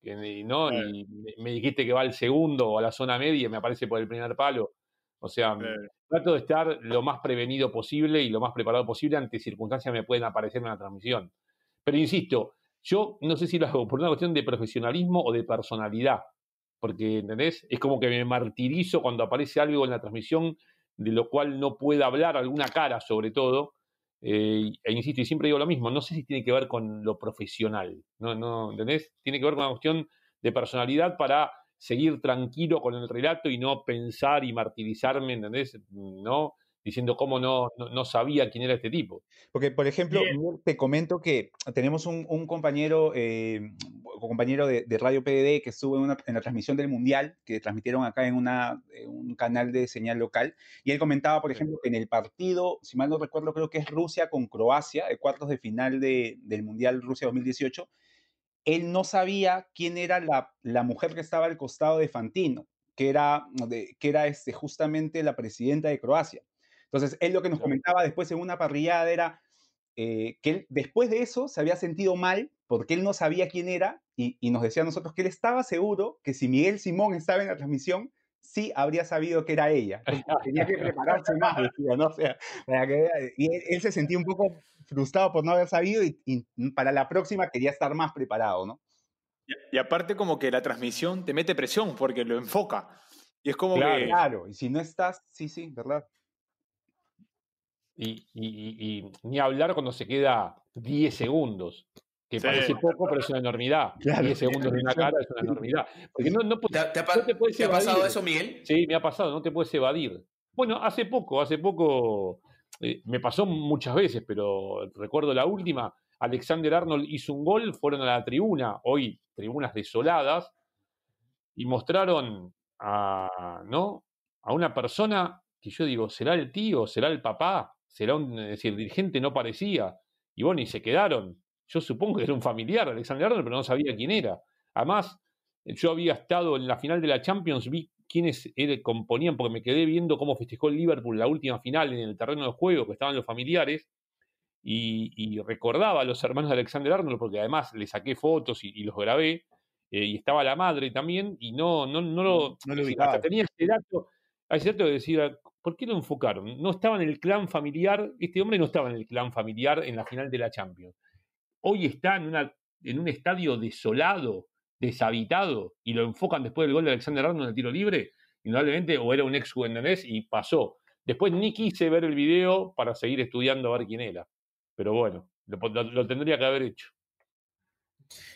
Que ni- ¿no? Claro. Y me- me dijiste que va al segundo o a la zona media y me aparece por el primer palo. O sea, Claro. trato de estar lo más prevenido posible y lo más preparado posible ante circunstancias que me pueden aparecer en la transmisión. Pero insisto, yo no sé si lo hago por una cuestión de profesionalismo o de personalidad, porque, ¿entendés? Es como que me martirizo cuando aparece algo en la transmisión de lo cual no pueda hablar, alguna cara sobre todo, eh, e insisto, y siempre digo lo mismo, no sé si tiene que ver con lo profesional, ¿no? no ¿entendés? Tiene que ver con una cuestión de personalidad para seguir tranquilo con el relato y no pensar y martirizarme, ¿entendés? ¿No? Diciendo cómo no, no, no sabía quién era este tipo. Porque, por ejemplo, Bien. Te comento que tenemos un, un compañero, eh, compañero de, de Radio PDD que estuvo en, una- en la transmisión del Mundial, que transmitieron acá en, una, en un canal de señal local, y él comentaba, por ejemplo, que en el partido, si mal no recuerdo, creo que es Rusia con Croacia, de cuartos de final de- del Mundial Rusia 2018, él no sabía quién era la, la mujer que estaba al costado de Fantino, que era, de- que era este, justamente la presidenta de Croacia. Entonces, él lo que nos comentaba después en una parrillada era eh, que él, después de eso se había sentido mal porque él no sabía quién era y, y nos decía a nosotros que él estaba seguro que si Miguel Simón estaba en la transmisión, sí habría sabido que era ella. Tenía que prepararse más, decía, ¿no? O sea, para que vea- y él, él se sentía un poco frustrado por no haber sabido y, y para la próxima quería estar más preparado, ¿no? Y, y aparte como que la transmisión te mete presión porque lo enfoca. Y es como Claro. que... Claro, y si no estás, sí, sí, ¿verdad? Y, y- y- ni hablar cuando se queda 10 segundos, que Sí. parece poco, pero es una enormidad. Claro. 10 segundos de una cara es una enormidad. Porque no, no, ¿Te, ha- te ha, pa- no te puedes te ha pasado eso, Miguel? Sí, me ha pasado, no te puedes evadir. Bueno, hace poco, hace poco eh, me pasó muchas veces, pero recuerdo la última, Alexander Arnold hizo un gol, fueron a la tribuna, hoy tribunas desoladas, y mostraron a, ¿no? a una persona que yo digo, ¿será el tío? ¿Será el papá? ¿Será un, es decir, el dirigente no parecía? Y bueno, y se quedaron. Yo supongo que era un familiar, Alexander Arnold, pero no sabía quién era. Además, yo había estado en la final de la Champions, vi quiénes componían, porque me quedé viendo cómo festejó el Liverpool la última final en el terreno de juego, que estaban los familiares, y, recordaba a los hermanos de Alexander Arnold, porque además le saqué fotos y, los grabé, eh, y estaba la madre también, y no, no, no lo, No lo hasta tenía ese dato, ese dato de decir, ¿por qué lo enfocaron? No estaba en el clan familiar, este hombre no estaba en el clan familiar en la final de la Champions. Hoy está en, un estadio desolado, deshabitado y lo enfocan después del gol de Alexander Arnold en el tiro libre, indudablemente o era un ex juvendanés y pasó. Después ni quise ver el video para seguir estudiando a ver quién era. Pero bueno, lo, tendría que haber hecho.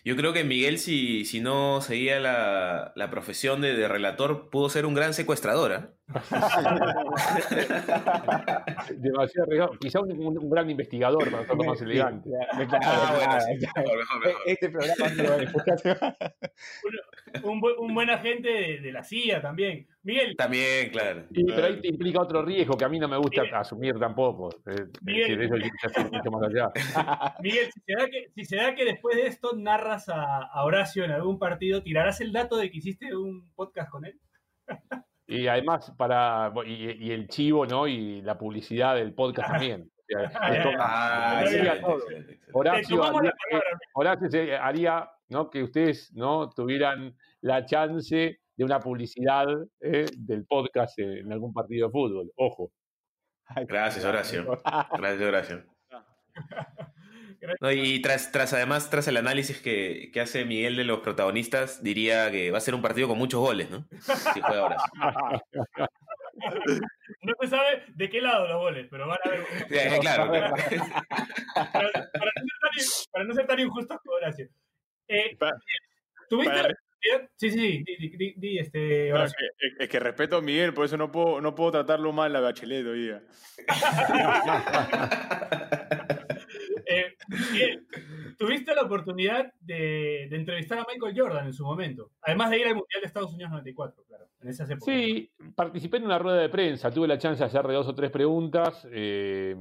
Yo creo que Miguel, si, no seguía la, la profesión de, de, relator, pudo ser un gran secuestrador. ¿eh? Demasiado arriesgado. Quizá un, un, gran investigador para hacerlo más elegante. Este programa un, un, buen agente de, de, la CIA también. Miguel. También, claro. Pero ahí te implica otro riesgo que a mí no me gusta Miguel. asumir tampoco. Miguel, decir, eso mucho más allá. Miguel si, se da que, si se da que después de esto narras a, a Horacio en algún partido, ¿tirarás el dato de que hiciste un podcast con él? Y además, para y, y, el chivo, ¿no? Y la publicidad del podcast también. O sea, ah, Horacio, haría, Horacio haría ¿no? que ustedes ¿no? tuvieran la chance de una publicidad ¿eh? del podcast en algún partido de fútbol. Ojo. Gracias, Horacio. Gracias, Horacio. No, y tras, tras, además, tras el análisis que, que, hace Miguel de los protagonistas, diría que va a ser un partido con muchos goles, ¿no? Si juega ahora. No se sabe de qué lado los goles, pero van a ver. Sí, claro. claro. Para, para, no tan, para, no ser tan, injustos con Horacio. Eh, ¿Tuviste para, Sí, sí, di, di, di este. No, es, que, es, que, respeto a Miguel, por eso no puedo, no puedo tratarlo mal a Bachelet hoy día. eh, bien, tuviste la oportunidad de, de, entrevistar a Michael Jordan en su momento, además de ir al Mundial de Estados Unidos 94, claro, en esas épocas. Sí, participé en una rueda de prensa, tuve la chance de hacerle dos o tres preguntas. Eh,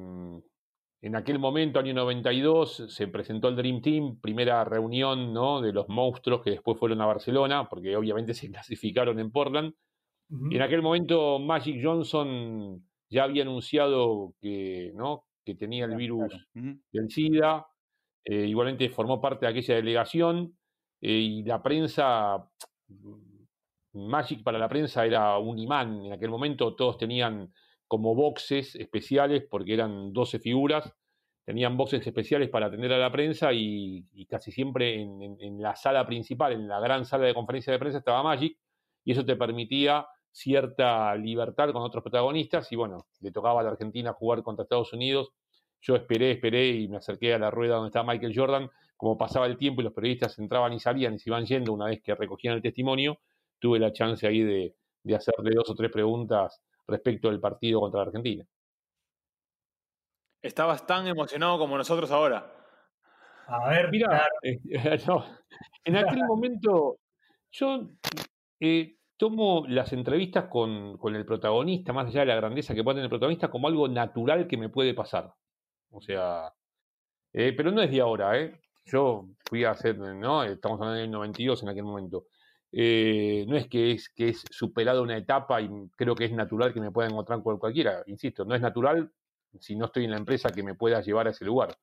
en aquel momento, año 92, se presentó el Dream Team, primera reunión ¿no? de los monstruos que después fueron a Barcelona, porque obviamente se clasificaron en Portland. Uh -huh. Y en aquel momento Magic Johnson ya había anunciado que, ¿no? Que tenía el virus claro. del SIDA, eh, igualmente formó parte de aquella delegación, eh, y la prensa, Magic para la prensa era un imán, en aquel momento todos tenían como boxes especiales, porque eran 12 figuras, tenían boxes especiales para atender a la prensa y, y casi siempre en, en, en, la sala principal, en la gran sala de conferencia de prensa estaba Magic, y eso te permitía cierta libertad con otros protagonistas, y bueno, le tocaba a la Argentina jugar contra Estados Unidos, yo esperé, esperé y me acerqué a la rueda donde estaba Michael Jordan, como pasaba el tiempo y los periodistas entraban y salían y se iban yendo una vez que recogían el testimonio, tuve la chance ahí de, de hacerle dos o tres preguntas respecto del partido contra la Argentina. Estabas tan emocionado como nosotros ahora. A ver, mira, claro. eh, no, en aquel momento yo eh, tomo las entrevistas con, el protagonista, más allá de la grandeza que puede tener el protagonista, como algo natural que me puede pasar. O sea, eh, pero no es de ahora, ¿eh? Yo fui a hacer, ¿no? Estamos hablando del 92 en aquel momento. Eh, no es que es que es superado una etapa y creo que es natural que me pueda encontrar con cualquiera, insisto, no es natural si no estoy en la empresa que me pueda llevar a ese lugar,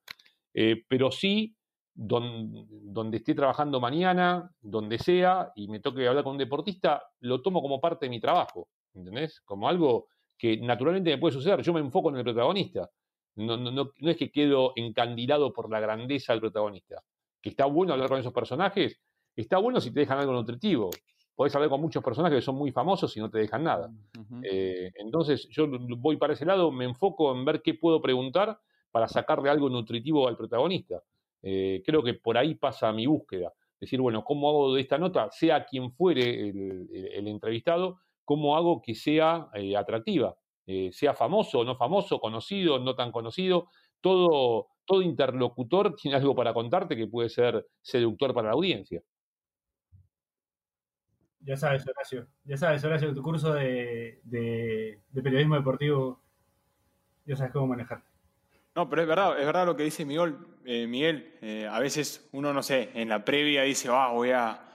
eh, pero sí don, donde esté trabajando mañana, donde sea, y me toque hablar con un deportista, lo tomo como parte de mi trabajo, ¿entendés? Como algo que naturalmente me puede suceder, yo me enfoco en el protagonista, no, no, no, no es que quedo encandilado por la grandeza del protagonista, que está bueno hablar con esos personajes, está bueno si te dejan algo nutritivo. Podés hablar con muchos personajes que son muy famosos y no te dejan nada. Uh -huh. eh, entonces, yo voy para ese lado, me enfoco en ver qué puedo preguntar para sacarle algo nutritivo al protagonista. Eh, creo que por ahí pasa mi búsqueda. Decir, bueno, ¿cómo hago de esta nota, sea quien fuere el, entrevistado, cómo hago que sea eh, atractiva? eh, sea famoso o no famoso, conocido, no tan conocido, todo, todo interlocutor tiene algo para contarte que puede ser seductor para la audiencia. Ya sabes, Horacio, ya sabes, Horacio, tu curso de, de, periodismo deportivo, ya sabes cómo manejar. No, pero es verdad, es verdad lo que dice Miguel. Eh, Miguel, eh, a veces uno, no sé, en la previa dice, ah, voy a,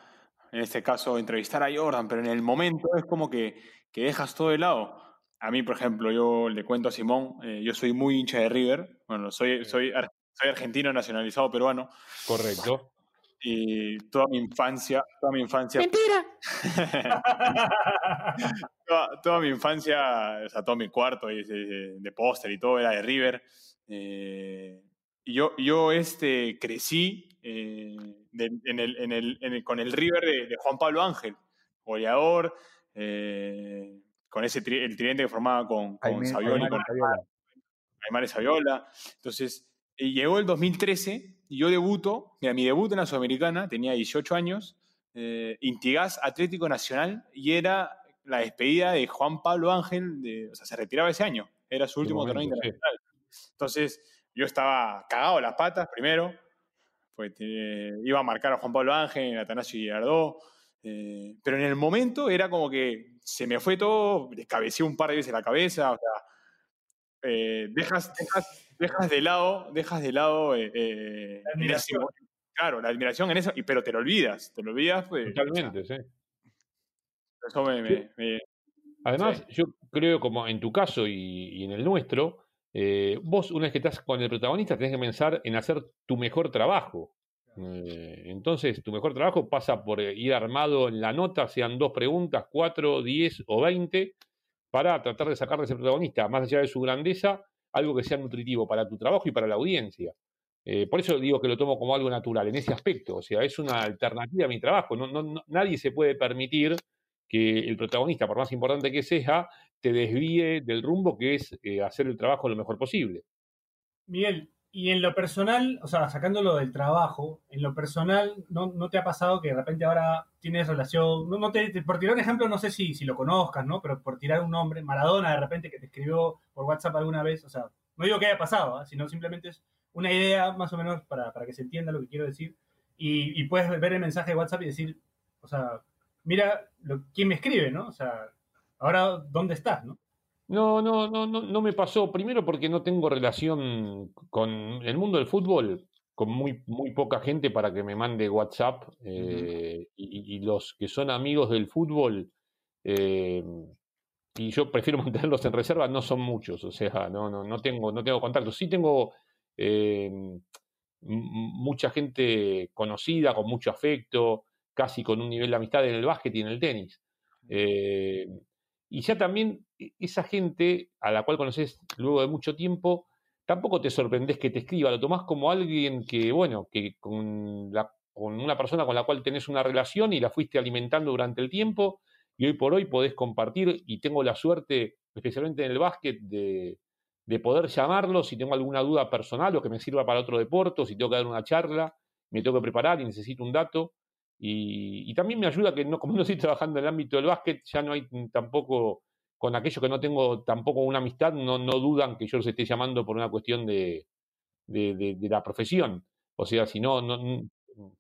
en este caso, entrevistar a Jordan, pero en el momento es como que, que dejas todo de lado. A mí, por ejemplo, yo le cuento a Simón, eh, yo soy muy hincha de River, bueno, soy, soy, soy argentino nacionalizado peruano. Correcto y toda mi infancia, toda mi infancia. ¡Mentira! toda, mi infancia, o sea, todo mi cuarto de, de, póster y todo era de River. Eh, y yo, yo este, crecí eh, en el, en el, con el River de, Juan Pablo Ángel, goleador, eh, con ese el tridente que formaba con, con Saviola y con Aymar Saviola. Entonces, llegó el 2013 y yo debuto, mira, mi debut en la Sudamericana, tenía 18 años, eh, Intigás Atlético Nacional, y era la despedida de Juan Pablo Ángel, de, o sea, se retiraba ese año, era su último torneo internacional. Entonces, yo estaba cagado las patas primero, pues iba a marcar a Juan Pablo Ángel, a Atanasio Girardot, eh, pero en el momento era como que se me fue todo, descabeceé un par de veces la cabeza, o sea, eh, dejas, dejas dejas de lado, dejas de lado eh, la admiración. claro, la admiración en eso, pero te lo olvidas, te lo olvidas. Pues, Totalmente, sí. Eso me, Además, yo creo como en tu caso y, en el nuestro, eh, vos una vez que estás con el protagonista tenés que pensar en hacer tu mejor trabajo. entonces, tu mejor trabajo pasa por ir armado en la nota, sean dos preguntas, cuatro, diez o veinte, para tratar de sacar de ese protagonista, más allá de su grandeza, algo que sea nutritivo para tu trabajo y para la audiencia. Eh, por eso digo que lo tomo como algo natural en ese aspecto, o sea, es una alternativa a mi trabajo. No, nadie se puede permitir que el protagonista, por más importante que sea, te desvíe del rumbo que es eh, hacer el trabajo lo mejor posible. Miguel, y en lo personal, o sea, sacándolo del trabajo, en lo personal, ¿no, no te ha pasado que de repente ahora tienes relación? No, no te, por tirar un ejemplo, no sé si, si lo conozcas, ¿no? Pero por tirar un nombre, Maradona de repente que te escribió por WhatsApp alguna vez, o sea, no digo que haya pasado, ¿ah? sino simplemente es una idea más o menos para, para que se entienda lo que quiero decir. Y, y, puedes ver el mensaje de WhatsApp y decir, o sea, mira lo, quién me escribe, ¿no? O sea, ahora, ¿dónde estás, no? No, no, no, no, no me pasó. Primero porque no tengo relación con el mundo del fútbol, con muy, muy poca gente para que me mande WhatsApp. Eh, y, los que son amigos del fútbol, eh, y yo prefiero mantenerlos en reserva, no son muchos. O sea, no, no, no tengo, no tengo contacto. Sí tengo eh, mucha gente conocida, con mucho afecto, casi con un nivel de amistad en el básquet y en el tenis. Y ya también e, esa gente a la cual conoces luego de mucho tiempo, tampoco te sorprendes que te escriba, lo tomás como alguien que, bueno, que con, la, con una persona con la cual tenés una relación y la fuiste alimentando durante el tiempo y hoy por hoy podés compartir y tengo la suerte, especialmente en el básquet, de, de poder llamarlo si tengo alguna duda personal o que me sirva para otro deporte, si tengo que dar una charla, me tengo que preparar y necesito un dato. Y, también me ayuda que no, como no estoy trabajando en el ámbito del básquet, ya no hay tampoco, con aquellos que no tengo tampoco una amistad, no, no dudan que yo los esté llamando por una cuestión de, de, la profesión. O sea, si no, no,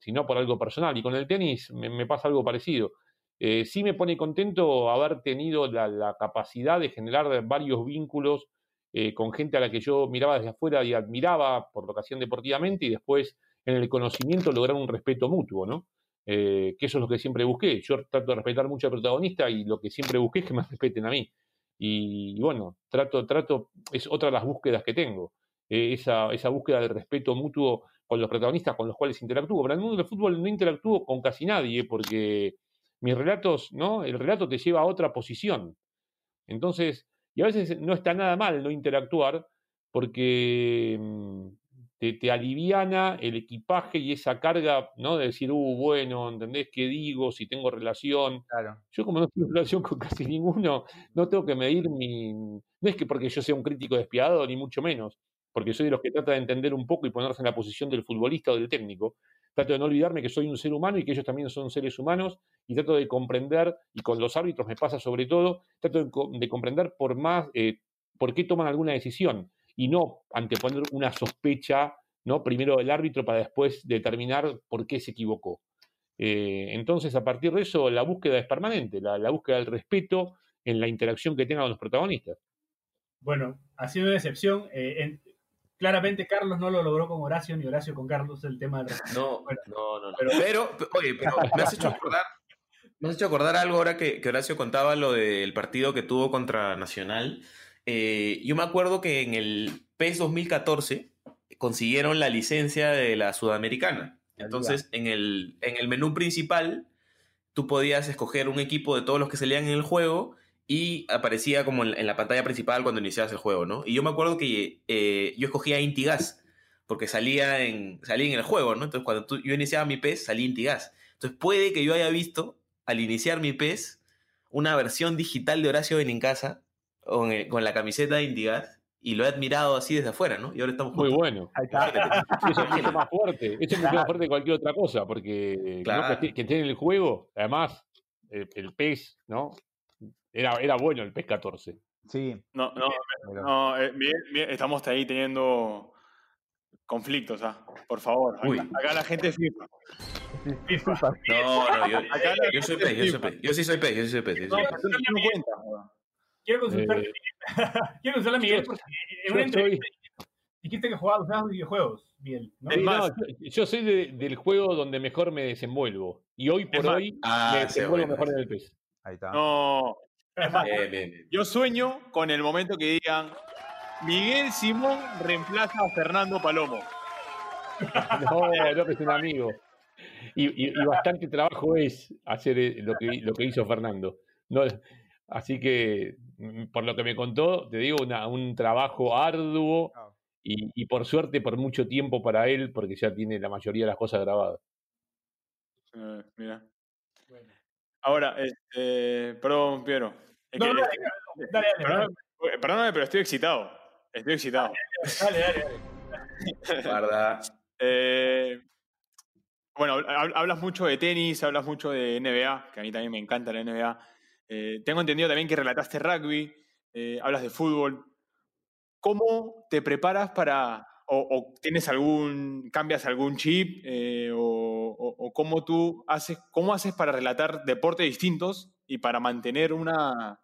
sino por algo personal. Y con el tenis me, pasa algo parecido. Eh, sí me pone contento haber tenido la, capacidad de generar varios vínculos eh, con gente a la que yo miraba desde afuera y admiraba por hacían deportivamente y después en el conocimiento lograr un respeto mutuo, ¿no? Eh, que eso es lo que siempre busqué. Yo trato de respetar mucho al protagonista y lo que siempre busqué es que me respeten a mí. Y, bueno, trato, trato, es otra de las búsquedas que tengo, eh, esa, esa búsqueda de respeto mutuo con los protagonistas con los cuales interactúo. Pero en el mundo del fútbol no interactúo con casi nadie porque mis relatos, ¿no? El relato te lleva a otra posición. Entonces, y a veces no está nada mal no interactuar porque mm, te, aliviana el equipaje y esa carga, ¿no? De decir, uh, bueno, ¿entendés qué digo? Si tengo relación. Yo como no tengo relación con casi ninguno, no tengo que medir mi... No es que porque yo sea un crítico despiadado, ni mucho menos, porque soy de los que trata de entender un poco y ponerse en la posición del futbolista o del técnico, trato de no olvidarme que soy un ser humano y que ellos también son seres humanos y trato de comprender, y con los árbitros me pasa sobre todo, trato de, comprender por más, eh, por qué toman alguna decisión y no anteponer una sospecha, ¿no? Primero del árbitro para después determinar por qué se equivocó. Eh, entonces, a partir de eso, la búsqueda es permanente, la, búsqueda del respeto en la interacción que tengan los protagonistas. Bueno, ha sido una excepción. Eh, claramente Carlos no lo logró con Horacio, ni Horacio con Carlos, el tema del No, no, no, Pero, oye, pero me has hecho acordar, me has hecho acordar algo ahora que, Horacio contaba lo del partido que tuvo contra Nacional. Eh, yo me acuerdo que en el PES 2014 consiguieron la licencia de la Sudamericana. Entonces, en el, en el menú principal, tú podías escoger un equipo de todos los que salían en el juego y aparecía como en, la pantalla principal cuando iniciabas el juego, ¿no? Y yo me acuerdo que eh, yo escogía Intigas, porque salía en, salía en el juego, ¿no? Entonces, cuando yo iniciaba mi PES, salía Intigas. Entonces, puede que yo haya visto, al iniciar mi PES, una versión digital de Horacio Benincasa con, con la camiseta de Intigas y lo he admirado así desde afuera, ¿no? Y ahora estamos Muy bueno. Eso es mucho más fuerte. Eso es mucho más fuerte que cualquier otra cosa, porque que, esté en el juego, además, el, el PES, ¿no? Era, era bueno el PES 14. Sí. No, no, no eh, bien, estamos ahí teniendo conflictos, ¿ah? Por favor. Acá, la gente es FIFA. No, no, yo, yo soy PES, yo soy PES. Yo sí soy PES, yo sí soy PES. No, no cuenta. Quiero consultarle, eh, quiero consultarle a Miguel porque en una entrevista dijiste que jugabas, videojuegos, Miguel. ¿no? yo, soy del juego donde mejor me desenvuelvo. Y hoy por hoy ah, me desenvuelvo mejor en el PES. Ahí está. No. Yo sueño con el momento que digan Miguel Simón reemplaza a Fernando Palomo. no, no, que es un amigo. Y, y, bastante trabajo es hacer eh, lo que, lo que hizo Fernando. No, Así que, mm, por lo que me contó, te digo, un trabajo arduo y, por suerte por mucho tiempo para él, porque ya tiene la mayoría de las cosas grabadas. Eh, mira. Ahora, este, perdón, Piero. no, dale, dale, dale, perdóname, pero estoy excitado. Estoy excitado. Dale, dale, dale. Guarda. Eh, bueno, hablas mucho de tenis, hablas mucho de NBA, que a mí también me encanta la NBA. Eh, tengo entendido también que relataste rugby, eh, hablas de fútbol. ¿Cómo te preparas para, o, tienes algún, cambias algún chip, eh, o, cómo tú haces, cómo haces para relatar deportes distintos y para mantener una,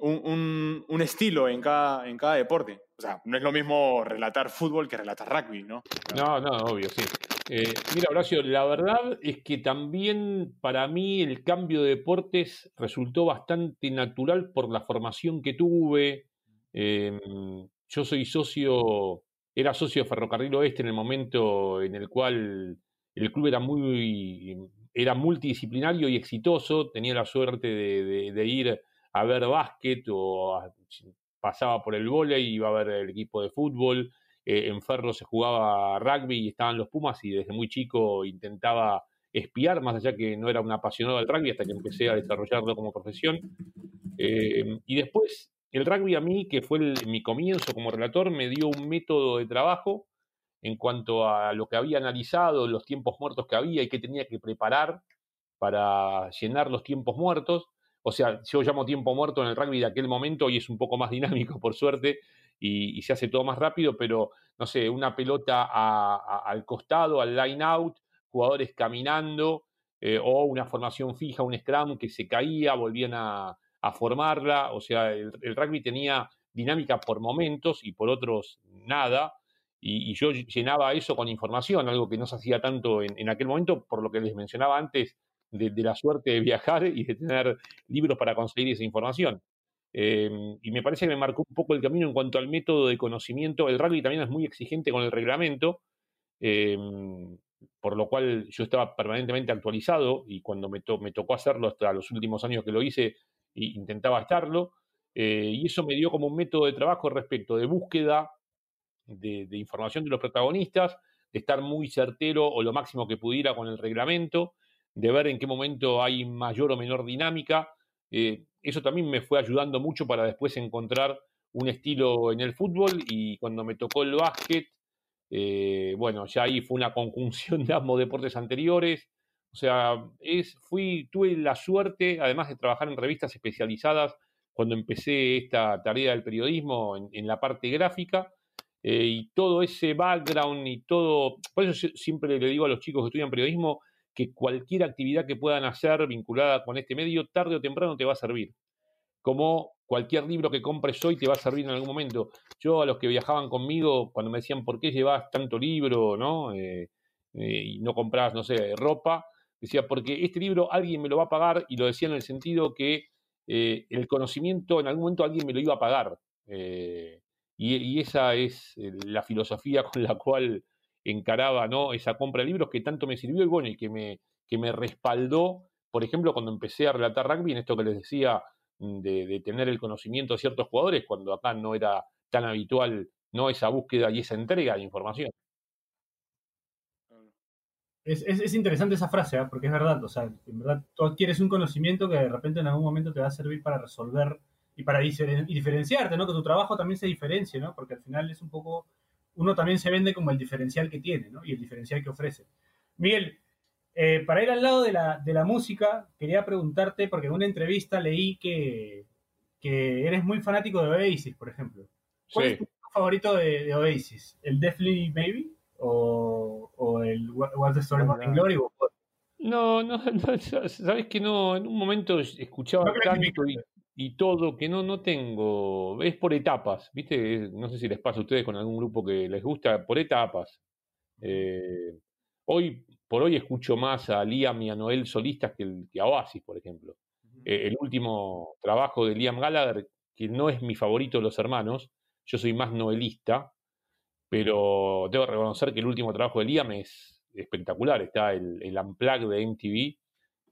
un, un, estilo en cada, en cada deporte? O sea, no es lo mismo relatar fútbol que relatar rugby, ¿no? No, no, obvio, sí. Eh, mira, Horacio, la verdad es que también para mí el cambio de deportes resultó bastante natural por la formación que tuve. Em, yo soy socio, era socio de Ferrocarril Oeste en el momento en el cual el club era muy era multidisciplinario y exitoso. Tenía la suerte de, ir a ver básquet o pasaba por el vóley, iba a ver el equipo de fútbol. Eh, en Ferro se jugaba rugby y estaban los Pumas y desde muy chico intentaba espiar, más allá que no era un apasionado del rugby hasta que empecé a desarrollarlo como profesión. Eh, y después el rugby a mí, que fue mi comienzo como relator, me dio un método de trabajo en cuanto a lo que había analizado, los tiempos muertos que había y qué tenía que preparar para llenar los tiempos muertos. O sea, yo llamo tiempo muerto en el rugby de aquel momento y es un poco más dinámico, por suerte, y, se hace todo más rápido, pero no sé, una pelota al costado, al line out, jugadores caminando, eh, o una formación fija, un scrum que se caía, volvían a, formarla, o sea, el, rugby tenía dinámica por momentos y por otros nada, y, yo llenaba eso con información, algo que no se hacía tanto en, aquel momento, por lo que les mencionaba antes, de, la suerte de viajar y de tener libros para conseguir esa información. Em, y me parece que me marcó un poco el camino en cuanto al método de conocimiento. El rugby también es muy exigente con el reglamento, em, por lo cual yo estaba permanentemente actualizado y cuando me, me, tocó hacerlo hasta los últimos años que lo hice, intentaba estarlo. Eh, y eso me dio como un método de trabajo respecto de búsqueda de, de, información de los protagonistas, de estar muy certero o lo máximo que pudiera con el reglamento, de ver en qué momento hay mayor o menor dinámica. Eh, eso también me fue ayudando mucho para después encontrar un estilo en el fútbol y cuando me tocó el básquet, Eh, bueno, ya ahí fue una conjunción de ambos deportes anteriores. O sea, es, fui, tuve la suerte, además de trabajar en revistas especializadas, cuando empecé esta tarea del periodismo en, la parte gráfica, eh, y todo ese background y todo, por eso siempre le digo a los chicos que estudian periodismo que cualquier actividad que puedan hacer vinculada con este medio, tarde o temprano te va a servir. Como cualquier libro que compres hoy te va a servir en algún momento. Yo a los que viajaban conmigo, cuando me decían, ¿por qué llevas tanto libro ¿no? Eh, eh, y no compras, no sé, ropa? Decía, porque este libro alguien me lo va a pagar y lo decía en el sentido que eh, el conocimiento en algún momento alguien me lo iba a pagar. y, esa es la filosofía con la cual encaraba ¿no? esa compra de libros que tanto me sirvió y bueno, y que me, que me respaldó, por ejemplo, cuando empecé a relatar rugby, en esto que les decía, Mm, de, tener el conocimiento de ciertos jugadores cuando acá no era tan habitual no esa búsqueda y esa entrega de información. Es, interesante esa frase, ¿eh? porque es verdad, o sea, en verdad tú adquieres un conocimiento que de repente en algún momento te va a servir para resolver y para diferenciarte, ¿no? Que tu trabajo también se diferencie, ¿no? Porque al final es un poco, uno también se vende como el diferencial que tiene, ¿no? Y el diferencial que ofrece. Miguel, eh, para ir al lado de la, de la, música, quería preguntarte, porque en una entrevista leí que, que eres muy fanático de Oasis, por ejemplo. ¿Cuál es tu favorito de, Oasis? ¿El Deathly Maybe? ¿O, o el What's the Story of Glory? No, no, no, sabes que no, en un momento escuchaba tanto y, todo que no, no tengo, es por etapas, ¿viste? No sé si les pasa a ustedes con algún grupo que les gusta, por etapas. Eh, hoy por hoy escucho más a Liam y a Noel solistas que, a Oasis, por ejemplo. Eh, el último trabajo de Liam Gallagher, que no es mi favorito de los hermanos, yo soy más novelista, pero debo reconocer que el último trabajo de Liam es espectacular. Está el, el Unplug de MTV,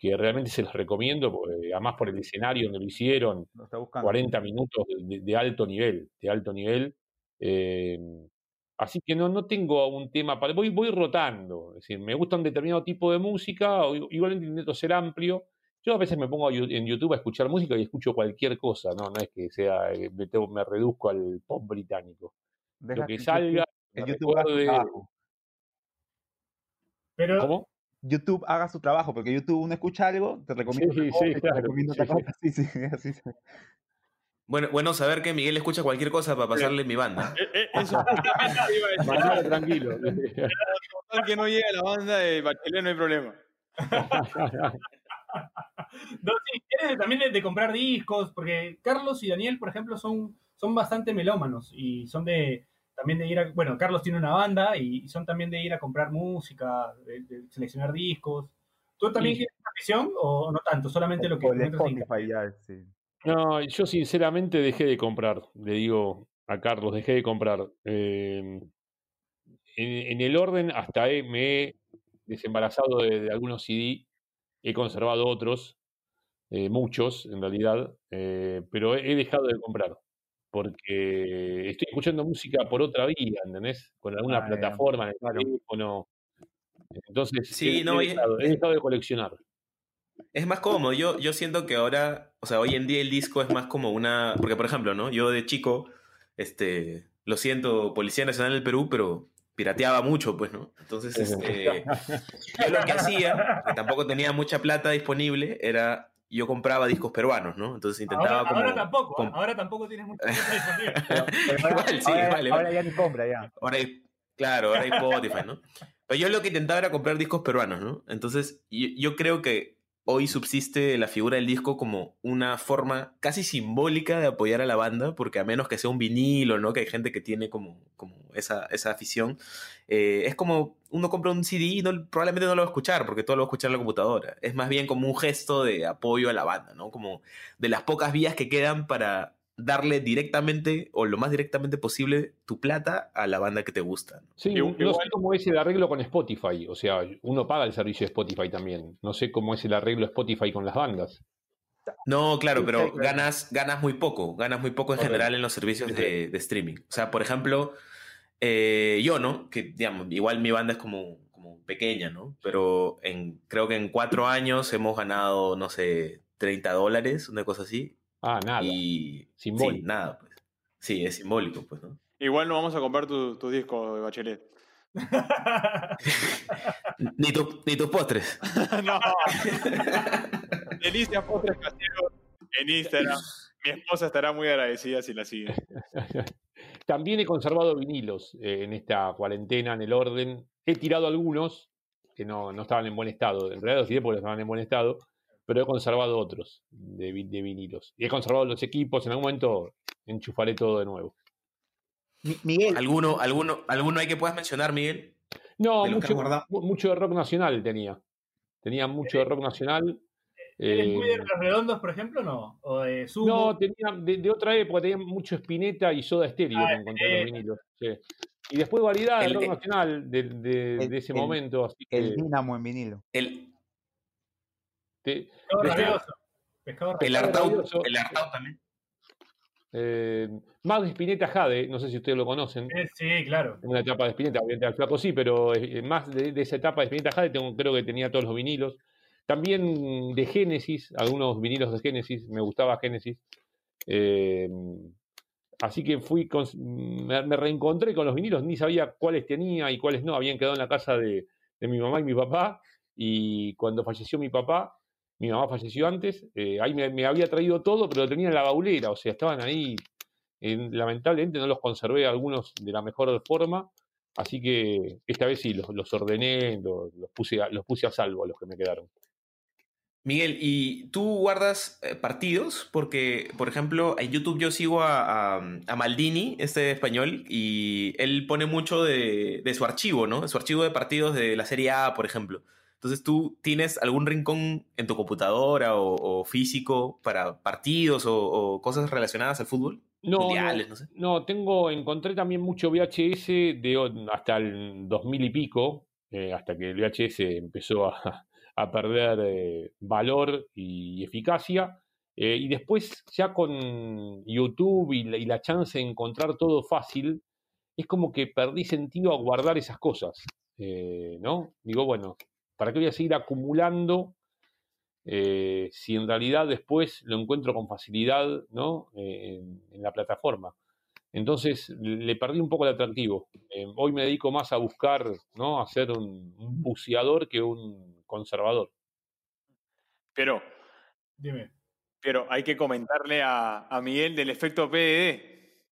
que realmente se los recomiendo, porque, además por el escenario donde lo hicieron, 40 minutos de, alto nivel, de alto nivel. Eh, Así que no, no tengo un tema para. Voy, voy rotando. Es decir, me gusta un determinado tipo de música, igualmente intento ser amplio. Yo a veces me pongo en YouTube a escuchar música y escucho cualquier cosa, no, no es que sea, eh, me, me reduzco al pop británico. Lo que salga. En YouTube Pero, ¿Cómo? YouTube haga su trabajo, porque YouTube uno escucha algo, te recomiendo. Sí, sí, claro, sí, sí, así, bueno, bueno saber que Miguel escucha cualquier cosa para pasarle mi banda. Eh, eh, eso iba tranquilo. que no llegue a la banda de Bachelet no hay problema. no, sí, eres también de, comprar discos, porque Carlos y Daniel, por ejemplo, son, son bastante melómanos y son de también de ir a, bueno, Carlos tiene una banda y, son también de ir a comprar música, de, seleccionar discos. ¿Tú también tienes una visión o no tanto? Solamente lo que... Spotify ya, sí. No, yo sinceramente dejé de comprar, le digo a Carlos, dejé de comprar. Em, en, el orden, hasta me he desembarazado de, algunos CD, he conservado otros, eh, muchos en realidad, eh, pero he, dejado de comprar porque estoy escuchando música por otra vía, ¿entendés? Con alguna ah, plataforma en el teléfono. Entonces, sí, he, no, dejado, he dejado de coleccionar. Es más cómodo. Yo, yo siento que ahora, o sea, hoy en día el disco es más como una. Porque, por ejemplo, ¿no? Yo de chico, este. Lo siento, Policía Nacional del Perú, pero pirateaba mucho, pues, ¿no? Entonces, este. yo lo que hacía, que tampoco tenía mucha plata disponible, era. Yo compraba discos peruanos, ¿no? Entonces intentaba ahora, como. Ahora tampoco, ahora tampoco tienes mucha plata disponible. Igual, sí, ahora, vale, ahora ya ni compra, ya. Ahora hay, claro, ahora hay Spotify, ¿no? Pero yo lo que intentaba era comprar discos peruanos, ¿no? Entonces, yo creo que hoy subsiste la figura del disco como una forma casi simbólica de apoyar a la banda, porque a menos que sea un vinilo, ¿no? Que hay gente que tiene como, como esa, esa afición, eh, es como uno compra un CD y probablemente no lo va a escuchar, porque todo lo va a escuchar en la computadora. Es más bien como un gesto de apoyo a la banda, ¿no? Como de las pocas vías que quedan para darle directamente o lo más directamente posible tu plata a la banda que te gusta. Sí, no sé cómo es el arreglo con Spotify, o sea, uno paga el servicio de Spotify también. No sé cómo es el arreglo Spotify con las bandas. No, claro, pero ganas, ganas muy poco, ganas muy poco en general en los servicios de, streaming. O sea, por ejemplo, eh, yo, ¿no? Que digamos, igual mi banda es como, como pequeña, ¿no? Pero en, creo que en cuatro años hemos ganado, no sé, 30 dólares, una cosa así. Ah, nada. Y, simbólico. Sí, nada, pues. Sí, es simbólico, pues, ¿no? Igual no vamos a comprar tu, tu disco de Bachelet. Ni, tu- ni tus postres. no. Delicia Postres Caseros en Instagram. Mi esposa estará muy agradecida si la sigue. También he conservado vinilos eh, en esta cuarentena, en el orden. He tirado algunos que no, no estaban en buen estado. En realidad los tiré porque estaban en buen estado, pero he conservado otros de, de vinilos. Y he conservado los equipos. En algún momento enchufaré todo de nuevo. Mi- Miguel, ¿Alguno, alguno, ¿Alguno hay que puedas mencionar, Miguel? No, mucho, mucho de rock nacional tenía. Tenía mucho de rock nacional. ¿Eres muy de eh, los redondos, por ejemplo, no? ¿O de Sumo? No, tenía de, de otra época, tenía mucho Spinetta y Soda Stereo Ah, encontré en los vinilos. sí. Y después variedad de El- rock nacional de, de- el- de ese el- momento. Así que el Dinamo en vinilo. El, te- Pescado. Pescado el rabioso. Artau- Artau, rabioso. el Artau también. eh, más de Spinetta Jade, no sé si ustedes lo conocen. Eh, Sí, claro. Una etapa de Spinetta, obviamente al flaco sí, pero eh, más de, de esa etapa de Spinetta Jade tengo, creo que tenía todos los vinilos. También de Génesis, algunos vinilos de Génesis, me gustaba Génesis. Eh, así que fui, con- me, reencontré con los vinilos, ni sabía cuáles tenía y cuáles no. Habían quedado en la casa de, de mi mamá y mi papá. Y cuando falleció mi papá, mi mamá falleció antes, eh, ahí me, había traído todo, pero lo tenía en la baulera, o sea, estaban ahí. lamentablemente no los conservé algunos de la mejor forma, así que esta vez sí los, los ordené, los, los puse a, los puse a salvo los que me quedaron. Miguel, ¿y tú guardas eh, partidos? Porque, por ejemplo, en YouTube yo sigo a, a- a Maldini, este español, y él pone mucho de, de su archivo, ¿no? Su archivo de partidos de la Serie A, por ejemplo. Entonces, ¿tú tienes algún rincón en tu computadora o, o físico para partidos o, o cosas relacionadas al fútbol? No, Mundiales, no, no sé. no, tengo, encontré también mucho VHS de hasta el 2000 y pico, eh, hasta que el VHS empezó a, a perder eh, valor y eficacia. eh, y después, ya con YouTube y la, y la chance de encontrar todo fácil, es como que perdí sentido a guardar esas cosas. eh, ¿No? Digo, bueno, ¿para qué voy a seguir acumulando si en realidad después lo encuentro con facilidad ¿no? En, la plataforma. Entonces le perdí un poco el atractivo. Hoy me dedico más a buscar, ¿no? a ser un buceador que un conservador. Pero, Dime. pero hay que comentarle a, a Miguel del efecto PDD.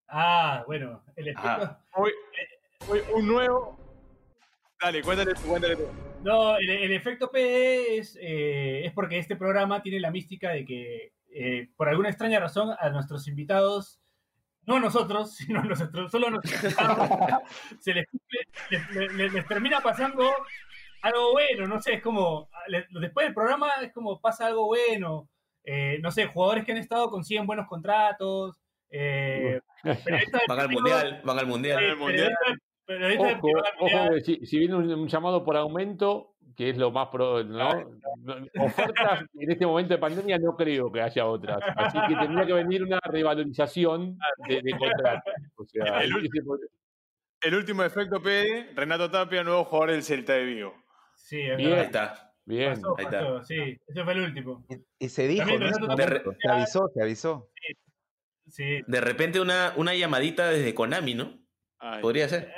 Ah, bueno, el efecto. Ah. Hoy, hoy un nuevo. Dale, cuéntale tú, cuéntale tú. No, el, el efecto PE es, eh, es porque este programa tiene la mística de que, eh, por alguna extraña razón, a nuestros invitados, no a nosotros, sino a nosotros, solo a nuestros invitados, se les, les, les- les- les termina pasando algo bueno, no sé, es como, le- después del programa es como pasa algo bueno, eh, no sé, jugadores que han estado consiguen buenos contratos, eh, Van al mundial, van al eh, mundial. al mundial. Ojo, ojo si, si viene un, un llamado por aumento, que es lo más pro, ¿no? Ofertas en este momento de pandemia no creo que haya otras. Así que tendría que venir una revalorización de, de contratos. O sea, El último- El último efecto PD, Renato Tapia, nuevo jugador del Celta de Vigo. Sí, es Bien. Ahí está. bien. Pasó, ahí está. sí, ese fue el último. Y, y se dijo, ¿no? Se avisó, se avisó. Sí. De repente una, una llamadita desde Konami, ¿no? Ay. Podría ser.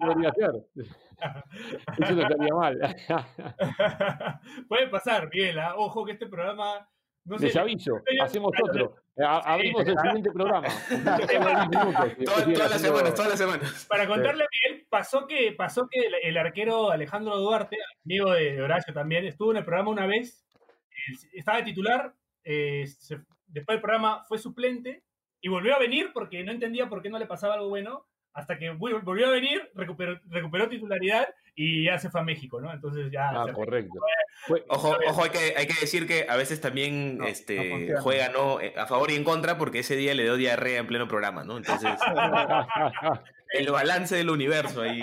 Podría ser. Eso no estaría mal. Puede pasar, Miguel. ¿ah? Ojo que este programa. No sé, Les aviso, Estoy- hacemos claro, otro. A- Abrimos el siguiente programa. Todas las semanas, todas las semanas. Para contarle a Miguel, pasó que, pasó que el, el arquero Alejandro Duarte, amigo de, Horacio también, estuvo en el programa una vez, eh, estaba de titular, eh, se- después del programa fue suplente y volvió a venir porque no entendía por qué no le pasaba algo bueno, hasta que vol- volvió a venir, recuperó, recuperó titularidad y ya se fue a México, ¿no? Entonces ya... Ah, correcto. Fue- Ojo, ojo hay, que, hay que decir que a veces también No, este, juega ¿no? Eh, a favor y en contra porque ese día le dio diarrea en pleno programa, ¿no? Entonces, el balance del universo ahí.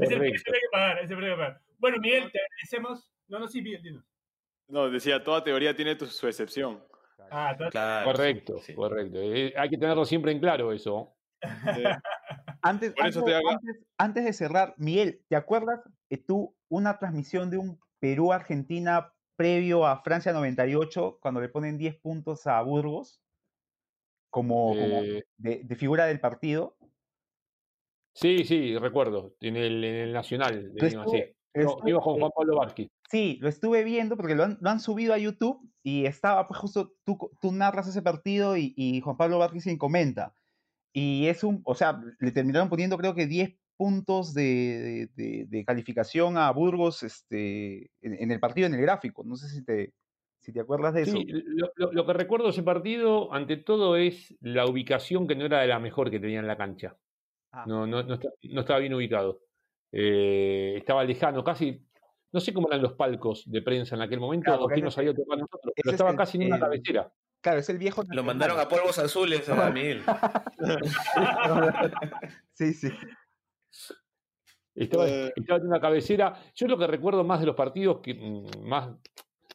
Ese, ese que pagar, ese hay que pagar. Bueno, Miguel, te agradecemos. No, no, sí, Miguel, dinos. No, decía, toda teoría tiene tu- su excepción. Ah, Claro, Correcto, sí. correcto. Eh, hay que tenerlo siempre en claro eso. Sí. Antes, antes, de cerrar, Miguel, ¿te acuerdas que tú una transmisión de un Perú-Argentina previo a Francia 98, cuando le ponen 10 puntos a Burgos, como, como Eh, de, de figura del partido? Sí, sí, recuerdo. En el, en el Nacional. Lo de Lima, sí. estuve- No, estuve- iba con eh, Juan Pablo Vázquez. Sí, lo estuve viendo porque lo han, lo han subido a YouTube y estaba, pues justo tú, narras ese partido y, y Juan Pablo Vázquez quien comenta. Y es un, o sea, le terminaron poniendo creo que 10 puntos de, de- calificación a Burgos este, en, en el partido, en el gráfico. No sé si te, si te acuerdas de eso. Sí, lo, lo- lo que recuerdo de ese partido, ante todo, es la ubicación que no era de la mejor que tenía en la cancha. Ah, No, no, no, no estaba bien ubicado. Eh, estaba lejano, casi. No sé cómo eran los palcos de prensa en aquel momento, Claro, o quién nos había tocado a nosotros, pero es estaba casi en una cabecera. Claro, es el viejo. Lo mandaron a polvos azules a. Sí, sí. Estaba, Eh. estaba en una cabecera. Yo lo que recuerdo más de los partidos, que mm, más,